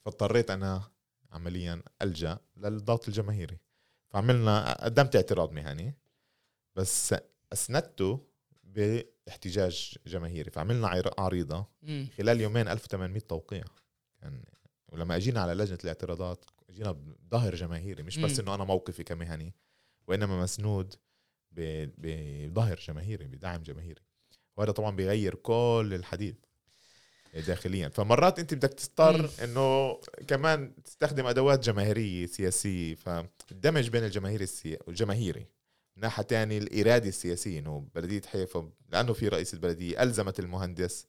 فاضطريت أنا عمليا ألجأ للضغط الجماهيري. فعملنا قدمت اعتراض مهني بس أسندته باحتجاج جماهيري. فعملنا عر- عريضة. مم. خلال يومين 1800 توقيع. كان ولما إجينا على لجنة الاعتراضات إجينا بظهر جماهيري مش بس. إنه أنا موقفي كمهني. وإنما مسنود بظهر جماهيري بدعم جماهيري وهذا طبعا بيغير كل الحديث داخليا فمرات أنت بدك. تضطر إنه كمان تستخدم أدوات جماهيرية سياسية فالدمج بين الجماهير. الجماهيري من ناحية تاني الإرادة السياسية إنه بلدية حيفا لأنه في رئيس البلدية ألزمت المهندس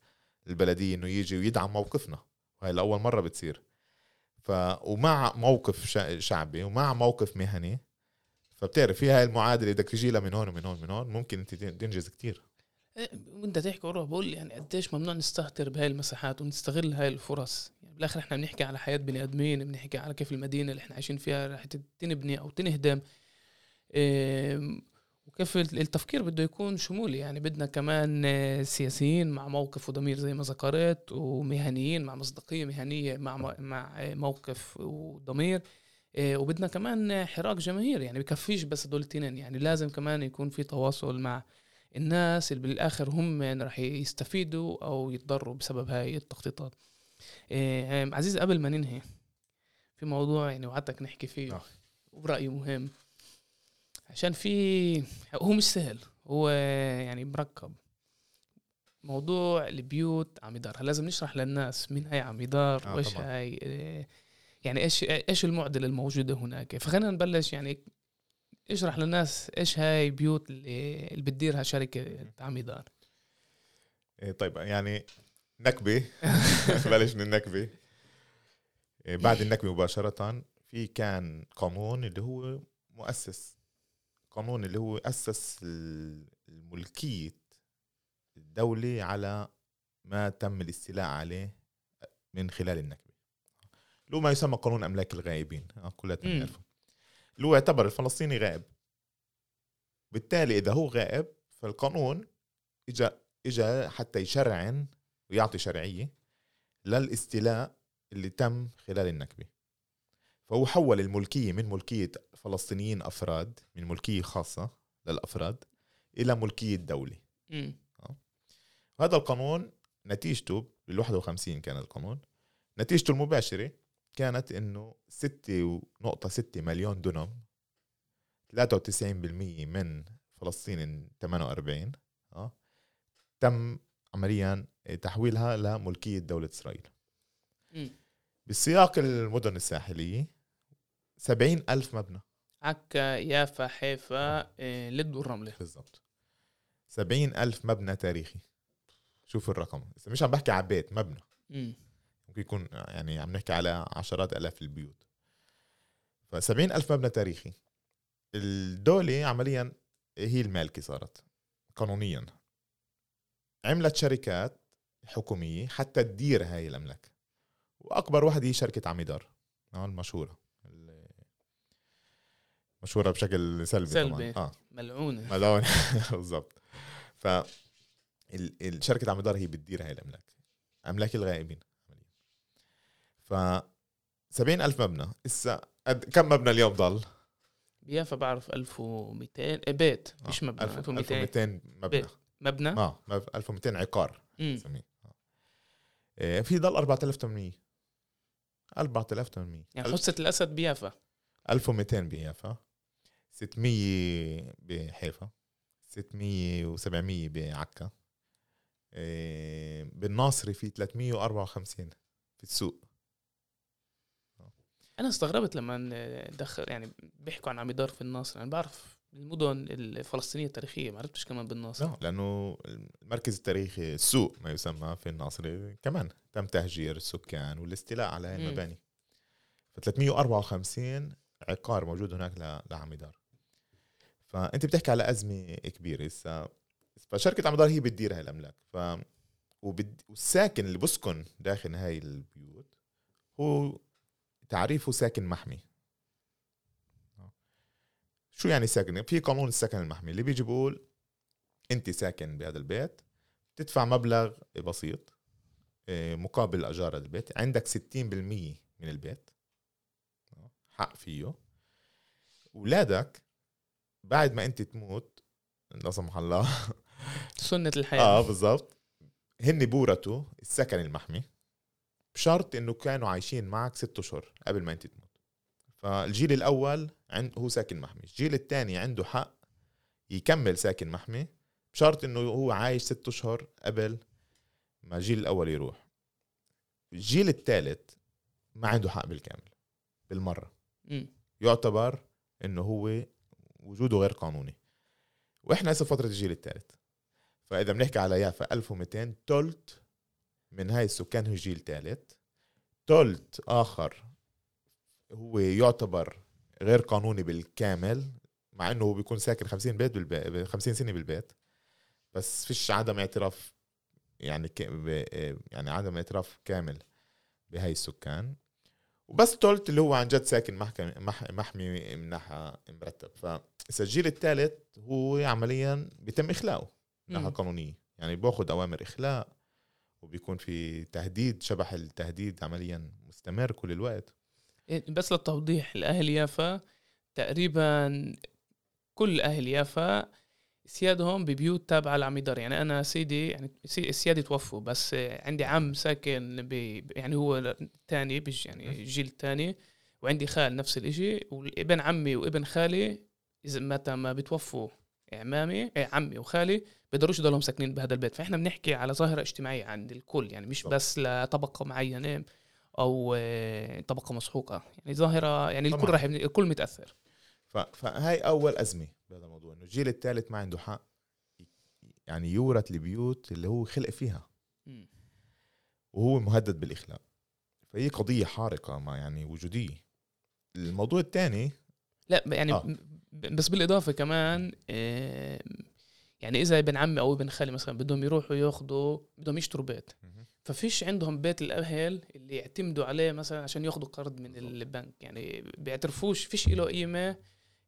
البلدية إنه يجي ويدعم موقفنا وهي لاول مرة بتصير ف ومع موقف شع- شعبي ومع موقف مهني فبتعرف في هاي المعادلة بدك تجي لها من هون ومن هون ومن هون ممكن انت تنجز كتير. إيه، وإنت تحكي ورا بقول يعني قديش ممنوع نستهتر بهاي المساحات ونستغل هاي الفرص. يعني بالآخر إحنا بنحكي على حياة بني آدمين بنحكي على كيف المدينة اللي إحنا عايشين فيها رح تنبني أو تنهدم. وكيف التفكير بده يكون شمولي. يعني بدنا كمان آه، سياسيين مع موقف وضمير زي ما ذكرت ومهنيين مع مصداقية مهنية مع مع آه، موقف وضمير. وبدنا كمان حراك جماهيري يعني بكفيش بس دول التنين يعني لازم كمان يكون في تواصل مع الناس اللي بالآخر هم رح يستفيدوا أو يتضروا بسبب هاي التخطيطات إيه عزيز قبل ما ننهي في موضوع يعني وعدتك نحكي فيه آه. وبرأيي مهم عشان في هو مش سهل هو يعني مركب موضوع البيوت عميدار لازم نشرح للناس مين هاي عميدار آه، وايش. هاي إيه يعني إيش إيش المعضلة الموجودة هناك؟ فخلينا نبلش يعني اشرح للناس إيش هاي بيوت اللي, اللي بتديرها شركة عميدار إيه طيب يعني نكبة. بلش من النكبة. إيه بعد النكبة مباشرة في كان قانون اللي هو مؤسس. قانون اللي هو أسس ال- الملكية الدولة على ما تم الاستيلاء عليه من خلال النكبة. اللي هو ما يسمى قانون أملاك الغائبين آه، كلنا مم. بنعرفه اللي هو يعتبر الفلسطيني غائب بالتالي إذا هو غائب فالقانون اجى اجى حتى يشرعن ويعطي شرعية للاستيلاء اللي تم خلال النكبة فهو حول الملكية من ملكية فلسطينيين أفراد من ملكية خاصة للأفراد إلى ملكية دولة مم. هذا القانون نتيجته بال 51 كان القانون نتيجته المباشرة كانت إنه 6.6 مليون دونم 93% من فلسطين 48 آه تم عمليا تحويلها لملكية دولة إسرائيل. مم. بسياق المدن الساحليه سبعين ألف مبنى. عكا يافا حيفا إيه، لد والرملة بالضبط. سبعين ألف مبنى تاريخي. شوف الرقم. مش عم بحكي على بيت مبنى. مم. ممكن يكون يعني عم نحكي على عشرات آلاف البيوت. فسبعين ألف مبنى تاريخي. الدولة عمليا هي المالكة صارت قانونيا. عملت شركات حكومية حتى تدير هاي الأملاك وأكبر واحدة هي شركة عميدار آه، المشهورة. ال- مشهورة بشكل سلبي, سلبي. طبعا آه. ملعونة. ملون بالضبط. ف ال- ال- شركة عميدار هي بتدير هاي الأملاك أملاك الغائبين. ف سبعين ألف مبنى. إسا قد كم مبنى اليوم ضل؟ بيافا بعرف 1200 إيه، بيت مش آه، مبنى 1200 1200 مبنى. بيت. مبنى؟ آه مب- 1200 عقار مم. نسميه. آه. إيه، في ضل 4800 4800 يعني حسة الأسد بيافا. 1200 بيافا. 600 بحيفا. 600 و700 بعكا. إيه، بالناصري في 354 في السوق. أنا استغربت لما دخل يعني بيحكوا عن عميدار في الناصر أنا بعرف المدن الفلسطينية التاريخية ما عرفتش كمان بالناصر. لا لأنه المركز التاريخي السوق ما يسمى في الناصري كمان تم تهجير السكان والاستيلاء على هاي. المباني ف 354 عقار موجود هناك لعميدار. فأنت بتحكي على أزمة كبيرة هسه فشركة عميدار هي بتدير هاي الأملاك. ف وبد... والساكن اللي بسكن داخل هاي البيوت هو تعريفه ساكن محمي. شو يعني ساكن؟ في قانون السكن المحمي اللي بيجي بيقول انت ساكن بهذا البيت تدفع مبلغ بسيط إيه، مقابل اجار هذا البيت عندك 60% من البيت. حق فيه. اولادك بعد ما انت تموت لا سمح الله. سنة الحياة. آه بالضبط. هن بورثوا السكن المحمي. بشرط إنه كانوا عايشين معك ست أشهر قبل ما أنت تموت. فالجيل الأول عند هو ساكن محمي. الجيل الثاني عنده حق يكمل ساكن محمي بشرط إنه هو عايش ست أشهر قبل ما الجيل الأول يروح. الجيل الثالث ما عنده حق بالكامل بالمرة. مم. يعتبر إنه هو وجوده غير قانوني. وإحنا هسه فترة الجيل الثالث. فإذا بنحكي على يافا 1200 تلت من هاي السكان هو جيل ثالث تلت آخر هو يعتبر غير قانوني بالكامل مع إنه هو بيكون ساكن 50 بيت بالبيت 50 سنة بالبيت. بس فيش عدم اعتراف يعني ك... ب- يعني عدم اعتراف كامل بهاي السكان. وبس تولت اللي هو عن جد ساكن محكم مح... محمي من ناحية مرتب. فالجيل الثالث هو عمليا بيتم إخلاؤه من ناحية مم. قانونية. يعني باخذ أوامر إخلاء وبيكون في تهديد شبح التهديد عمليا مستمر كل الوقت. بس للتوضيح الأهل يافا تقريبا كل أهل يافا سيادهم ببيوت تابعة لعميدار. يعني أنا سيدي يعني سي- سيادي توفوا بس عندي عم ساكن ب يعني هو الثاني بيج يعني الجيل الثاني وعندي خال نفس الإشي وابن عمي وابن خالي إذا متى ما بتوفوا عمامي إيه، عمي وخالي بيقدروش يضلهم ساكنين بهذا البيت فإحنا بنحكي على ظاهرة اجتماعية عند الكل يعني مش. بس لطبقة معينة أو آه، طبقة مسحوقة يعني ظاهرة يعني الكل. راح الكل متأثر. فهاي أول أزمة بهذا الموضوع إنه الجيل الثالث ما عنده حق يعني يورث البيوت اللي هو خلق فيها. وهو مهدد بالاخلاء فهي قضية حارقة ما يعني وجودية الموضوع الثاني لا يعني آه. بس بالإضافة كمان آه، يعني إذا ابن عمي أو ابن خالي مثلا بدهم يروحوا ياخذوا بدهم يشتروا بيت. ففيش عندهم بيت الاهل اللي يعتمدوا عليه مثلا عشان ياخذوا قرض من البنك. يعني بيعترفوش فيش له قيمة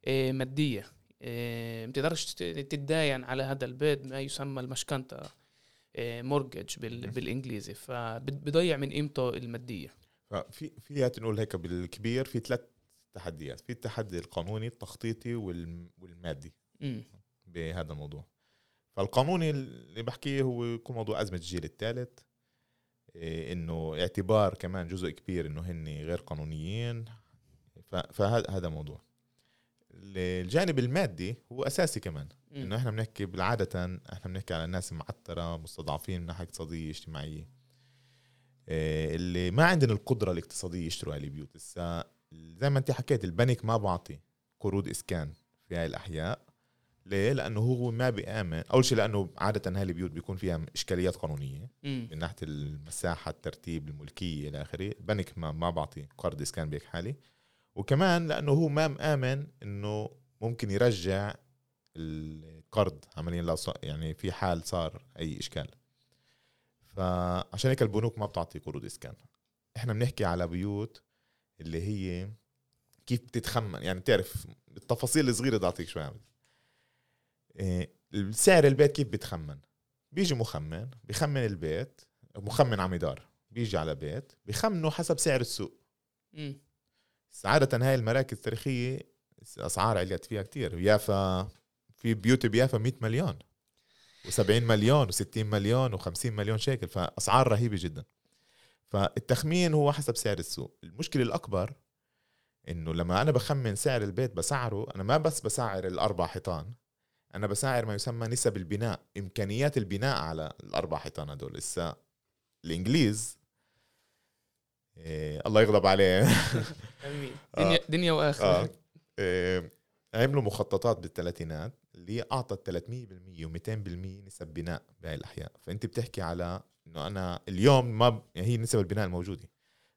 آه، مادية. آه، بتقدرش تت- تتداين على هذا البيت ما يسمى المشكنتا مورجج مهم. بالإنجليزي. فبضيع من قيمته المادية. ففي فيها نقول هيك بالكبير في ثلاث تحديات. في التحدي القانوني التخطيطي والم- والمادي. بهذا الموضوع. فالقانوني اللي بحكيه هو يكون موضوع أزمة الجيل الثالث إيه، إنه اعتبار كمان جزء كبير إنه هن غير قانونيين. فهذا هذا موضوع. الجانب المادي هو أساسي كمان. إنه إحنا بنحكي بالعادة إحنا بنحكي على ناس معتره مستضعفين من ناحيه اقتصاديه اجتماعيه اللي ما عندنا القدرة الاقتصادية يشتروا هاي البيوت. هسا زي ما أنت حكيت البنك ما بعطي قروض إسكان في هاي الأحياء. ليه؟ لأنه هو ما بيآمن أول شيء لأنه عادة هاي البيوت بيكون فيها إشكاليات قانونية مم. من ناحية المساحة الترتيب الملكية إلى آخره البنك ما ما بعطي قرض اسكان بهيك حالي وكمان لأنه هو ما مآمن إنه ممكن يرجع القرض عمليا لو يعني في حال صار أي إشكال فعشان هيك البنوك ما بتعطي قروض اسكان إحنا بنحكي على بيوت اللي هي كيف بتتخمن يعني تعرف التفاصيل الصغيرة بدي اعطيك شوي عمل. إيه سعر البيت كيف بتخمن؟ بيجي مخمن بخمن البيت مخمن عمدار بيجي على بيت بخمنه حسب سعر السوق. عادة هاي المراكز التاريخية أسعار عليت فيها كتير. يافا في بيوت بيافا 100 مليون و70 مليون و60 مليون و50 مليون شيكل فأسعار رهيبة جدا. فالتخمين هو حسب سعر السوق. المشكلة الأكبر إنه لما أنا بخمن سعر البيت بسعره أنا ما بس بسعر الأربع حيطان أنا بسعر ما يسمى نسب البناء إمكانيات البناء على الأربع حيطان هدول لسه الإنجليز إيه الله يغضب عليه آه. دنيا دنيا وآخرة. آه. إيه، عملوا مخططات بالثلاثينات اللي أعطت 300% و200% نسب بناء بهاي الأحياء. فأنت بتحكي على إنه أنا اليوم ما ب... يعني هي نسب البناء الموجودة.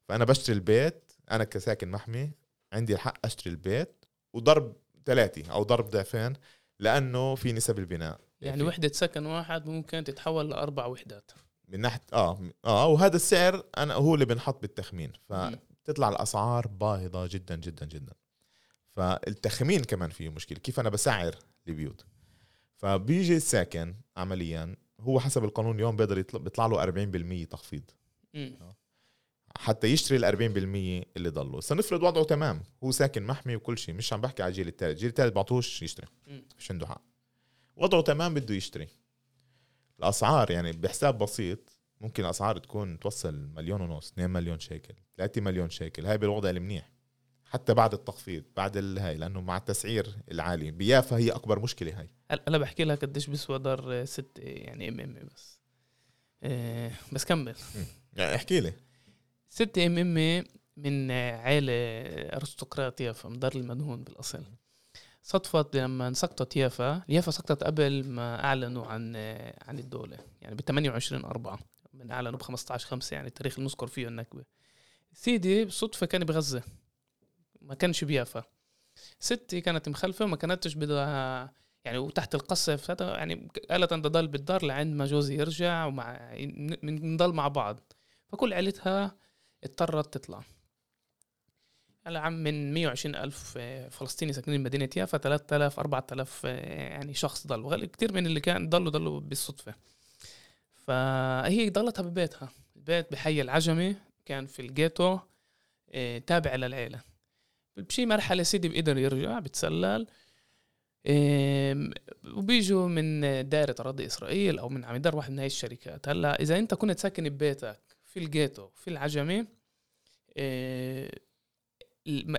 فأنا بشتري البيت أنا كساكن محمي عندي الحق أشتري البيت وضرب ثلاثة أو ضرب ضعفين لأنه في نسب البناء. يعني في- وحدة سكن واحد ممكن تتحول لأربع وحدات. من ناحيه آه آه وهذا السعر أنا هو اللي بنحط بالتخمين. ف مم. تطلع الأسعار باهظة جدا جدا جدا. فالتخمين كمان فيه مشكلة. كيف أنا بسعر البيوت؟ فبيجي الساكن عمليا هو حسب القانون اليوم بيقدر يطلع, بيطلع له 40% تخفيض. مم. حتى يشتري ال 40% اللي ضلوا. سنفرض وضعه تمام. هو ساكن محمي وكل شيء مش عم بحكي على الجيل الثالث الجيل الثالث بعطوش يشتري. مش عنده حق. وضعه تمام بده يشتري. الأسعار يعني بحساب بسيط ممكن الأسعار تكون توصل مليون ونص 2 مليون شيكل 3 مليون شيكل. هاي بالوضع المنيح حتى بعد التخفيض بعد الهاي لأنه مع التسعير العالي بيافا هي أكبر مشكلة هاي. هلا بحكي لك قديش بيسوى دار ستي يعني إم إمي بس. آه، بس كمل. يعني احكي لي. ستي ام امي من عائلة أرستقراطية فمن دار المدهون بالأصل. صدفت لما سقطت يافا. يافا سقطت قبل ما أعلنوا عن عن الدولة. يعني ب 28 4 من أعلنوا ب 15 5 يعني التاريخ اللي نذكر فيه النكبة سيدي بالصدفة كان بغزة. ما كانش بيافا. ستي كانت مخلفة. وما كانتش بدها يعني وتحت القصف. يعني قالت أن ضل بالدار لعند ما جوزي يرجع ومع نضل مع بعض. فكل عيلتها اضطرت تطلع. هلا عم من 120 ألف آه، فلسطيني ساكنين مدينة يافا 3000 4000 آه، يعني شخص ضلوا كتير من اللي كان ضلوا ضلوا بالصدفة. فهي ضلتها ببيتها. البيت بحي العجمي كان في الجيتو آه، تابع للعيلة. بشي مرحلة سيدي بقدر يرجع بتسلل وبيجوا من دائرة أراضي إسرائيل أو من عميدار واحد من هاي الشركات. هلأ إذا أنت كنت ساكن ببيتك في الجيتو في العجمي آه،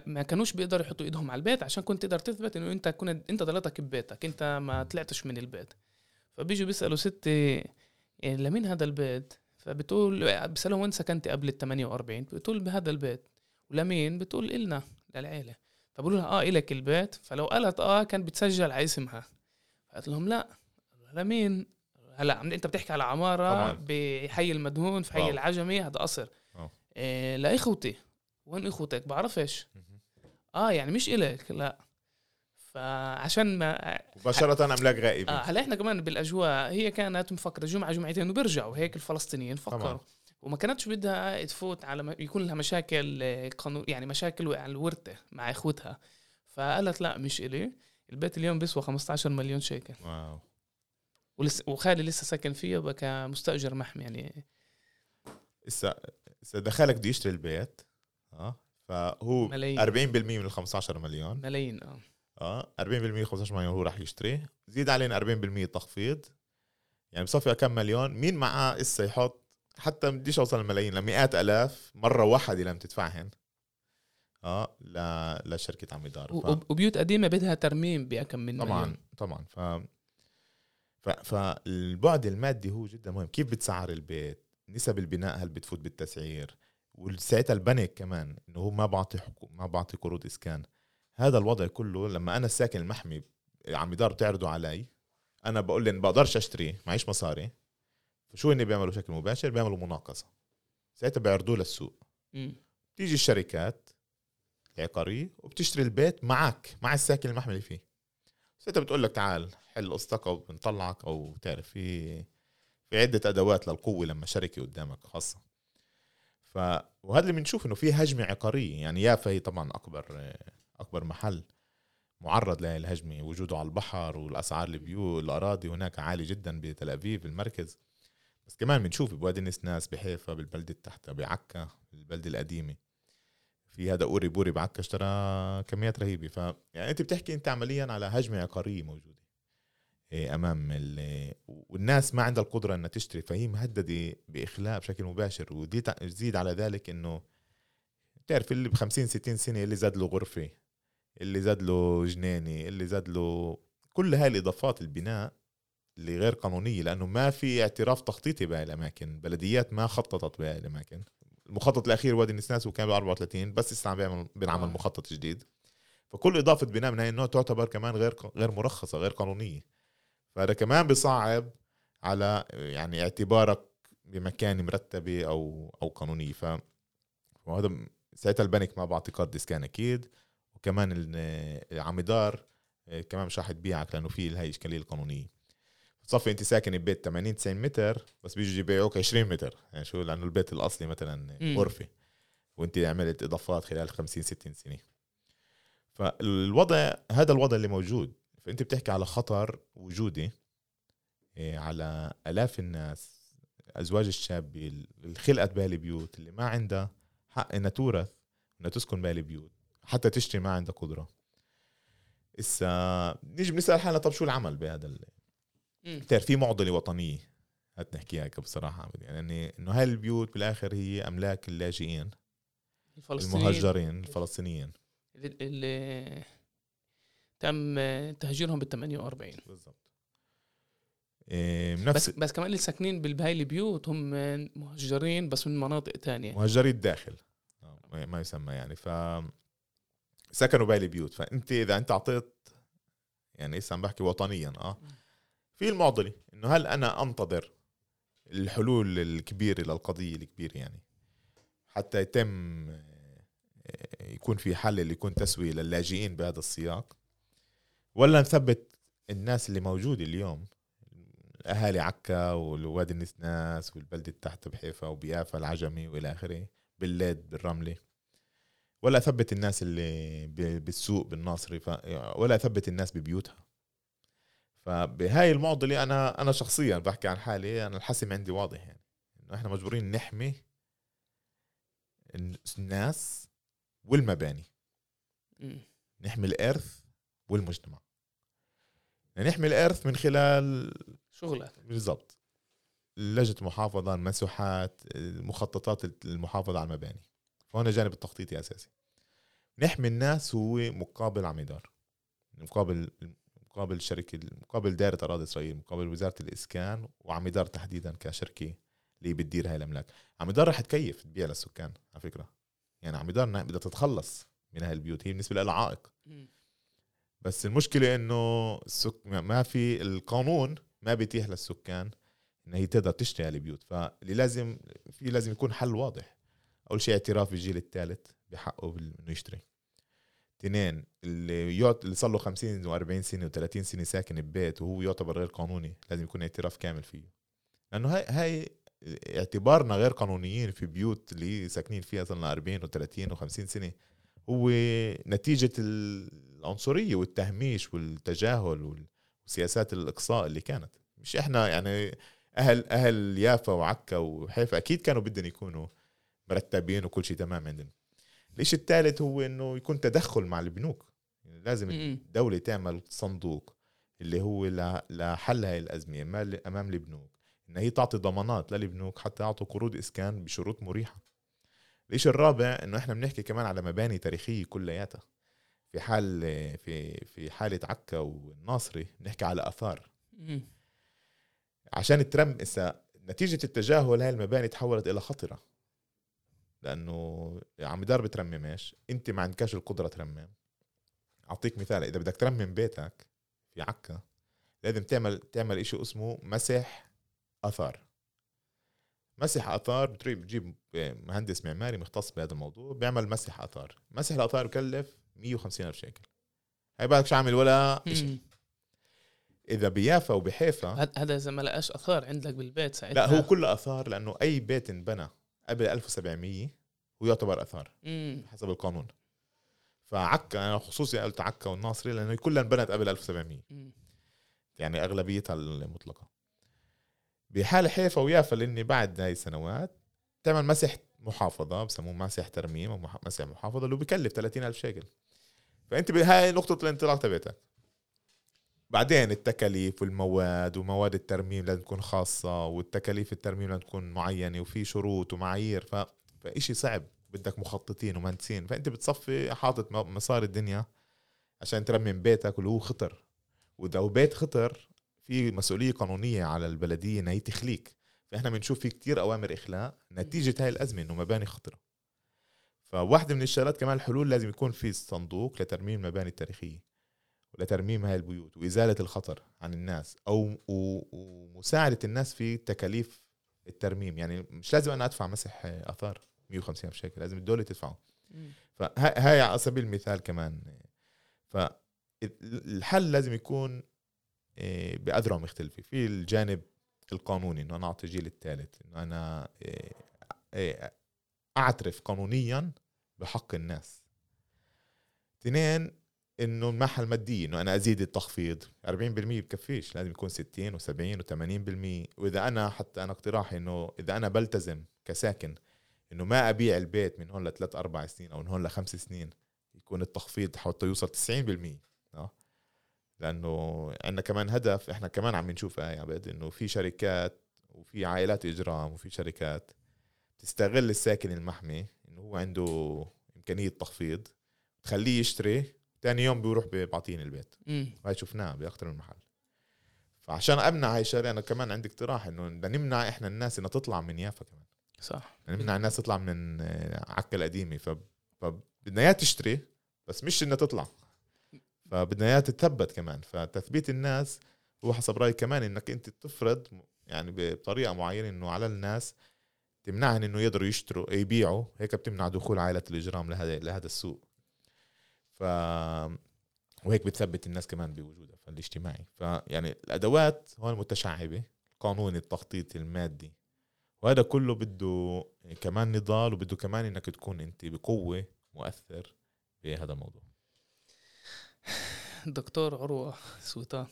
ما- كانوش بيقدروا يحطوا ايدهم على البيت عشان كنت تقدر تثبت انه انت كنت انت ضلتك ببيتك انت ما طلعتش من البيت. فبيجوا بيسألوا ستي إيه لمين هذا البيت؟ فبتقول بيسألهم وين سكنتي قبل ال 48 بتقول بهذا البيت. ولمين؟ بتقول إلنا للعيلة. فبقولوا لها آه إلك البيت. فلو قالت آه كان بتسجل على اسمها. فقالت لهم لا. لمين؟ هلا انت بتحكي على عمارة طبعاً. بحي المدهون في حي واو. العجمي هذا قصر. إيه لإخوتي. وين إخوتك؟ بعرفش. آه يعني مش إلك لا. فعشان ما مباشرة املاك غائبه آه هلا إحنا كمان بالأجواء هي كانت مفكرة جمعة جمعتين وبيرجعوا هيك الفلسطينيين فكروا. طبعاً. وما كانتش بدها تفوت على م- يكون لها مشاكل آه، قانون يعني مشاكل على الورثه مع إخوتها. فقالت لا مش إلي. البيت اليوم بيسوى 15 مليون شيكل. واو. ولسه وخالي لسه ساكن فيه كمستأجر محمي يعني. هسه هسه دخلك بده يشتري البيت آه فهو 40% ملايين من ال 15 مليون. ملايين آه. آه 40% من 15 مليون هو راح يشتري. زيد علينا 40% تخفيض. يعني بصفي كم مليون. مين معاه إسا يحط حتى بديش أوصل الملايين لمئات آلاف مرة واحدة لما تدفعهن آه ل... لشركه عميدار ف... وب- وبيوت قديمة بدها ترميم بأكم من طبعا مليون. طبعا. ف... فالبعد المادي هو جدا مهم. كيف بتسعر البيت؟ نسب البناء هل بتفوت بالتسعير؟ وساعتها البنك كمان إنه هو ما بعطي حكو ما بعطي قروض إسكان. هذا الوضع كله لما أنا الساكن المحمي عم يدار بتعرضوا علي أنا بقول لهم بقدرش أشتري معيش مصاري. فشو هن بيعملوا بشكل مباشر؟ بيعملوا مناقصة. ساعتها بيعرضوه للسوق. مم. تيجي الشركات العقارية وبتشتري البيت معك مع الساكن المحمي اللي فيه. ساعتها بتقول لك تعال حل قصتك أو بنطلعك أو بتعرف في في عدة أدوات للقوة لما شركة قدامك خاصة. ف وهذا اللي بنشوف إنه في هجمة عقارية. يعني يافا هي طبعا أكبر أكبر محل معرض للهجمه وجوده على البحر والأسعار البيو الأراضي هناك عالي جدا بتل ابيب المركز. بس كمان بنشوف بوادي النسناس بحيفا بالبلده تحتها بعكا البلده القديمة. في هذا أوري بوري بعكا اشترى كميات رهيبة. ف يعني أنت بتحكي أنت عمليا على هجمة عقارية موجودة. أمام ال... والناس ما عندها القدرة إنها تشتري فهي مهددة بإخلاء بشكل مباشر ودي تزيد على ذلك إنه بتعرف اللي ب 50 60 سنة اللي زاد له غرفة اللي زاد له جنينة اللي زاد له كل هاي الإضافات البناء اللي غير قانونية لأنه ما في اعتراف تخطيطي بهاي الأماكن بلديات ما خططت بهاي الأماكن. المخطط الأخير وادي النسناس وكان ب 34 بس لسه عم بيعمل بينعمل آه. مخطط جديد. فكل إضافة بناء من هاي النوع تعتبر كمان غير غير مرخصة غير قانونية. فهذا كمان بصعب على يعني اعتبارك بمكان مرتبه أو أو قانونيه ف وهذا ساعتها البنك ما بعطي قرض اسكان أكيد. وكمان العمدار آه، كمان مش راح تبيعك لأنه في هاي الاشكاليه القانونيه صفي أنت ساكن ببيت 80 90 متر بس بيجوا يبيعوك 20 متر. يعني شو؟ لأنه البيت الأصلي مثلا. غرفة. وأنت عملت إضافات خلال 50 60 سنة. فالوضع هذا الوضع اللي موجود. فأنت بتحكي على خطر وجودي إيه، على آلاف الناس أزواج الشابه اللي خلقت بهالبيوت اللي ما عندها حق إنها تورث إنها تسكن بهالبيوت حتى تشتري ما عندها قدرة. إسا نيجي بنسأل حالنا طب شو العمل بهذا. بتعرف في معضلة وطنية. هات نحكيها هيك بصراحة يعني إنه هاي البيوت بالآخر هي أملاك اللاجئين الفلسطينيين. المهجرين الفلسطينيين. اللي تم تهجيرهم بال 48 بالضبط إيه بس بس كمان اللي ساكنين بهاي البيوت هم مهجرين بس من مناطق تانية. مهجري الداخل. آه، ما- ما يسمى يعني. ف سكنوا بهاي البيوت فأنت إذا أنت اعطيت يعني هسه عم بحكي وطنيا آه في المعضلة إنه هل أنا أنتظر الحلول الكبيرة للقضيه الكبيرة يعني؟ حتى يتم آه، يكون في حل اللي يكون تسوية للاجئين بهذا السياق؟ ولا نثبت الناس اللي موجوده اليوم؟ اهالي عكا والوادي النسناس والبلده تحت بحيفا وبيافا العجمي وإلى آخره بالليد بالرملة. ولا أثبت الناس اللي بالسوق بالناصري ف... ولا أثبت الناس ببيوتها. فبهاي المعضلة أنا أنا شخصيا بحكي عن حالي أنا الحسم عندي واضح يعني. إنه إحنا مجبورين نحمي الناس والمباني. نحمي الإرث والمجتمع. يعني نحمي الإرث من خلال شغلك بالضبط. لجنة المحافظه المساحات مخططات المحافظة على المباني. فهنا جانب التخطيطي أساسي. نحمي الناس هو مقابل عميدار. مقابل مقابل شركة مقابل دائرة أراضي إسرائيل مقابل وزارة الإسكان وعميدار تحديدا كشركة اللي بتدير هاي الاملاك عميدار رح تكيف تبيع للسكان على فكرة. يعني عميدار بدها تتخلص من هاي البيوت. هي بالنسبة لها عائق. بس المشكلة إنه السك... ما في القانون ما بيتيح للسكان إن هي تقدر تشتري هالبيوت فاللي لازم في لازم يكون حل واضح. أول شيء اعتراف بالجيل الثالث بحقه إنه يشتري. اثنين اللي يعط اللي صار له 50 و40 سنة و30 سنة ساكن ببيت وهو يعتبر غير قانوني لازم يكون اعتراف كامل فيه. لأنه هاي هاي اعتبارنا غير قانونيين في بيوت اللي ساكنين فيها صار لنا 40 و30 و50 سنة. هو نتيجة العنصرية والتهميش والتجاهل وسياسات الإقصاء اللي كانت. مش إحنا يعني أهل أهل يافا وعكا وحيفا أكيد كانوا بدهم يكونوا مرتبين وكل شيء تمام عندهم الشيء الثالث هو إنه يكون تدخل مع البنوك. يعني لازم مم. الدولة تعمل صندوق اللي هو لحل هاي الأزمة أمام- أمام البنوك. إن هي تعطي ضمانات للبنوك حتى يعطوا قروض إسكان بشروط مريحة. الشيء الرابع إنه إحنا بنحكي كمان على مباني تاريخية كلياتها. في حال في في حالة عكا والناصري بنحكي على آثار. مم. عشان ترم إسا نتيجة التجاهل هاي المباني تحولت إلى خطرة. لأنه عم يدار بترممش أنت ما عندكش القدرة ترمم. أعطيك مثال إذا بدك ترمم بيتك في عكا لازم تعمل تعمل إشي اسمه مسح آثار. مسح آثار بتجيب مهندس معماري مختص بهذا الموضوع بيعمل مسح آثار. مسح الآثار بكلف 150 ألف شيكل. هاي بالك عامل؟ ولا شيء إذا بيافا وبحيفا هذا إذا ما لقاش آثار عندك بالبيت ساعتها. لا هو كله آثار لأنه أي بيت انبنى قبل 1700 هو يعتبر آثار مم. حسب القانون. فعكا أنا خصوصي قلت عكا والناصري لأنه كلها انبنت قبل 1700 مم. يعني أغلبيتها المطلقة. بحال حيفا ويافا لأني بعد هاي السنوات تعمل مسح محافظة بسموه مسح ترميم أو مسح محافظة اللي بكلف 30 ألف شيكل. فأنت بهاي نقطة الانطلاق تبعتك. بعدين التكاليف والمواد ومواد الترميم لازم تكون خاصة والتكاليف الترميم لازم تكون معينة وفي شروط ومعايير ف... فإشي صعب. بدك مخططين ومهندسين. فأنت بتصفي حاطط مصاري الدنيا عشان ترمم بيتك واللي هو خطر. وإذا بيت خطر في مسؤولية قانونية على البلدية إنها هي تخليك. فإحنا بنشوف في كتير أوامر إخلاء نتيجة هاي الأزمة إنه مباني خطرة. فواحدة من الشغلات كمان الحلول لازم يكون في صندوق لترميم المباني التاريخية ولترميم هاي البيوت وإزالة الخطر عن الناس أو ومساعدة الناس في تكاليف الترميم. يعني مش لازم أنا أدفع مسح آثار 150 ألف شيكل لازم الدولة تدفعه. فهاي على سبيل المثال كمان. فالحل لازم يكون آه، بأذرع مختلفة في الجانب القانوني إنه أنا أعطي الجيل الثالث إنه أنا آه، آه، أعترف قانونيا بحق الناس. اثنين إنه الناحيه المادية إنه أنا أزيد التخفيض. 40% بكفيش لازم يكون 60 و70 و80% وإذا أنا حتى أنا اقتراحي إنه إذا أنا بلتزم كساكن إنه ما أبيع البيت من هون لثلاث أربع سنين أو من هون لخمس سنين يكون التخفيض حتى يوصل 90% آه. لأنه عندنا كمان هدف إحنا كمان عم نشوف يا عبد إنه في شركات وفي عائلات إجرام وفي شركات تستغل الساكن المحمي انه هو عنده إمكانية تخفيض تخليه يشتري ثاني يوم بيروح بعطيني البيت. هاي شفناه باكثر من محل. فعشان أمنع هاي الشغلة أنا كمان عندي اقتراح إنه بدنا نمنع إحنا الناس إنها تطلع من يافا كمان. صح. نمنع الناس تطلع من عكا القديمة. فبدنا إياها تشتري بس مش إنها تطلع. فبدنا إياها تتثبت كمان. فتثبيت الناس هو حسب رأيي كمان إنك أنت تفرض يعني بطريقة معينة إنه على الناس تمنعهم إنه يقدروا يشتروا يبيعوا هيك بتمنع دخول عائلة الإجرام لهذا لهذا السوق. ف وهيك بتثبت الناس كمان بوجودها فالاجتماعي فيعني الأدوات هون متشعبة. القانون التخطيط المادي. وهذا كله بده كمان نضال وبده كمان إنك تكون أنت بقوة مؤثر بهذا الموضوع. دكتور عروة سلطان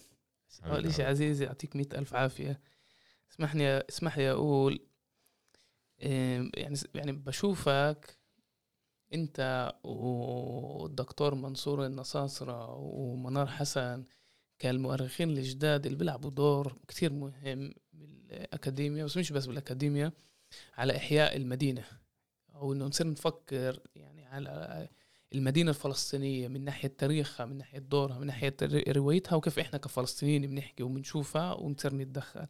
أول شيء عزيزي يعطيك مئة ألف عافية. اسمحني اسمح لي أقول يعني يعني بشوفك انت والدكتور منصور النصاصرة ومنار حسن كالمؤرخين الجداد اللي بيلعبوا دور كتير مهم بالأكاديمية بس مش بس بالأكاديمية على إحياء المدينة. أو إنه نصير نفكر يعني على المدينة الفلسطينية من ناحية تاريخها من ناحية دورها من ناحية روايتها وكيف إحنا كفلسطينيين بنحكي وبنشوفها ونصير نتدخل.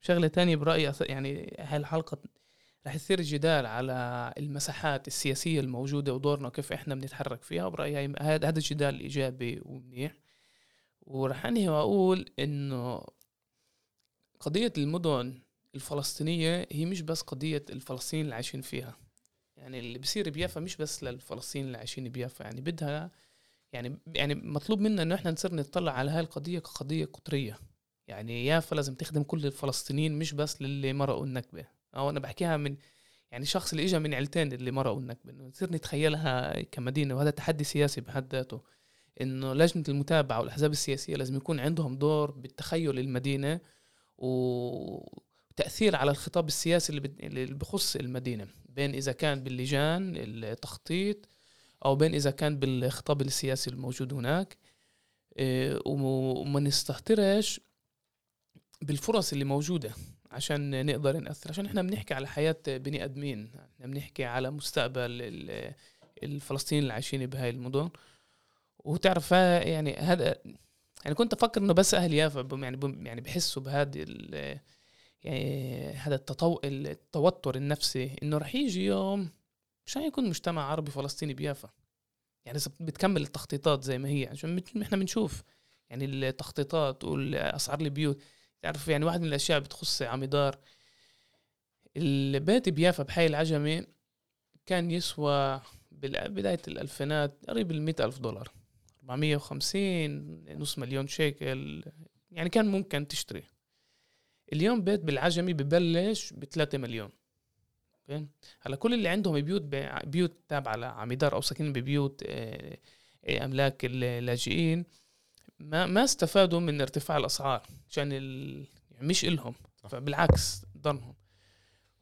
شغلة تانية برأيي يعني هاي الحلقة رح يصير جدال على المساحات السياسية الموجودة ودورنا وكيف إحنا بنتحرك فيها وبرأيي هذا هذا الجدال إيجابي ومنيح. ورح أنهي وأقول إنه قضية المدن الفلسطينية هي مش بس قضية الفلسطينيين اللي عايشين فيها. يعني اللي بصير بيافا مش بس للفلسطينيين اللي عايشين بيافا يعني بدها يعني يعني مطلوب منا إنه إحنا نصير نطلع على هاي القضية كقضية قطرية. يعني يافا لازم تخدم كل الفلسطينيين مش بس للي مرقوا النكبة. أو أنا بحكيها من يعني شخص اللي اجى من عيلتين اللي مرقوا النكبه انه نصير نتخيلها كمدينة وهذا تحدي سياسي بحد ذاته إنه لجنة المتابعة والأحزاب السياسية لازم يكون عندهم دور بالتخيل المدينة وتاثير على الخطاب السياسي اللي بخص المدينة بين إذا كان باللجان التخطيط أو بين إذا كان بالخطاب السياسي الموجود هناك. إيه، وما نستهترش بالفرص اللي موجودة. عشان نقدر نأثر. عشان إحنا بنحكي على حياة بني آدمين إحنا بنحكي على مستقبل الفلسطينيين اللي عايشين بهاي المدن. وتعرف يعني هذا يعني كنت أفكر إنه بس أهل يافا يعني يعني بحسوا بهذه يعني هذا التطو... التوتر النفسي إنه رح يجي يوم عشان يكون مجتمع عربي فلسطيني بيافا. يعني بتكمل التخطيطات زي ما هي. عشان إحنا بنشوف يعني التخطيطات والأسعار البيوت. تعرف يعني واحد من الأشياء بتخص عمدار البيت بيافا بحي العجمي كان يسوى بداية الألفينات قريب ال ألف دولار 450 نص مليون شيكل يعني كان ممكن تشتري. اليوم بيت بالعجمي ببلش ب 3 مليون. okay؟ هلا كل اللي عندهم بيوت بيوت تابعة لعميدار أو ساكنين ببيوت آه، آه، أملاك اللاجئين. ما ما استفادوا من ارتفاع الأسعار عشان ال... يعني مش إلهم. فبالعكس ضرهم.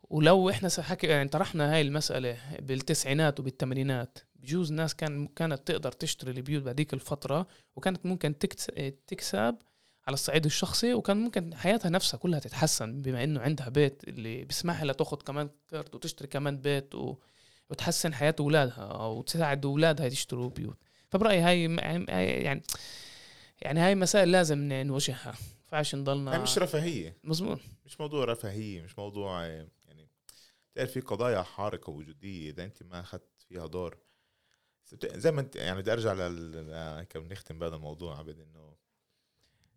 ولو إحنا حكي يعني طرحنا هاي المسألة بالتسعينات وبالثمانينات بجوز ناس كان كانت تقدر تشتري البيوت بهذيك الفترة وكانت ممكن تكس- تكسب على الصعيد الشخصي وكان ممكن حياتها نفسها كلها تتحسن بما إنه عندها بيت اللي بيسمح لها تاخذ كمان قرض وتشتري كمان بيت و... وتحسن حياة أولادها أو تساعد أولادها يشتروا بيوت. فبرأيي هاي يعني يعني هاي مسائل لازم ن- نواجهها. فعش نضلنا هي مش رفاهية. مزبوط مش موضوع رفاهية مش موضوع يعني تعرف في قضايا حارقة وجوديه إذا أنت ما أخذت فيها دور. زي ما انت يعني بدي أرجع لل نختم بهذا الموضوع عبد إنه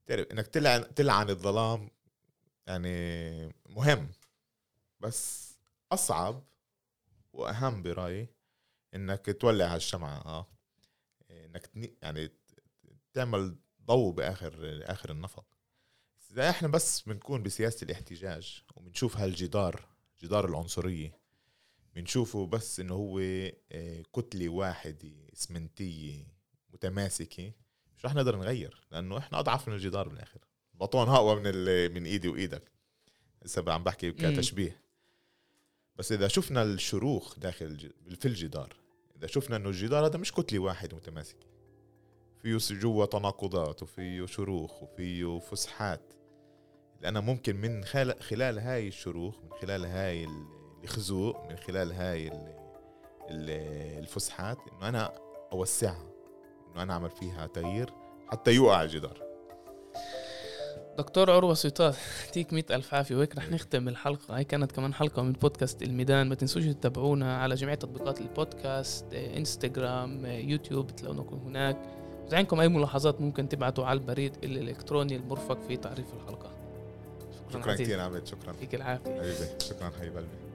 تعرف إنك تلعن تلعن الظلام يعني مهم. بس أصعب وأهم برأيي إنك تولع على الشمعه آه. إنك يعني تعمل ضوء بآخر آخر النفق. إذا إحنا بس بنكون بسياسة الاحتجاج وبنشوف هالجدار جدار العنصرية بنشوفه بس إنه هو آه، كتلة واحدة اسمنتيه متماسكة مش رح نقدر نغير لأنه إحنا أضعف من الجدار بالآخر. بطون أقوى من ال- من إيدي وإيدك. هسه عم بحكي كتشبيه. بس إذا شفنا الشروخ داخل في الجدار إذا شفنا إنه الجدار هذا مش كتلة واحدة متماسكة فيه جوا تناقضات وفيه شروخ وفيه فسحات. لأنا ممكن من خلال, هاي الشروخ من خلال هاي ال- الخزوق من خلال هاي ال- ال- الفسحات إنه أنا أوسعها إنه أنا أعمل فيها تغيير حتى يوقع الجدار. دكتور عروة سيطات يعطيك مئة ألف عافية وهيك رح نختم الحلقة. هاي كانت كمان حلقة من بودكاست الميدان. ما تنسوش تتابعونا على جميع تطبيقات البودكاست إنستغرام يوتيوب تلاقونكم هناك. إذا عندكم أي ملاحظات ممكن تبعتوا على البريد الإلكتروني المرفق في تعريف الحلقة. شكرا عزيزي. كثير. عبد شكرا. يعطيك العافية. حبيبي شكرا حبيب قلبي.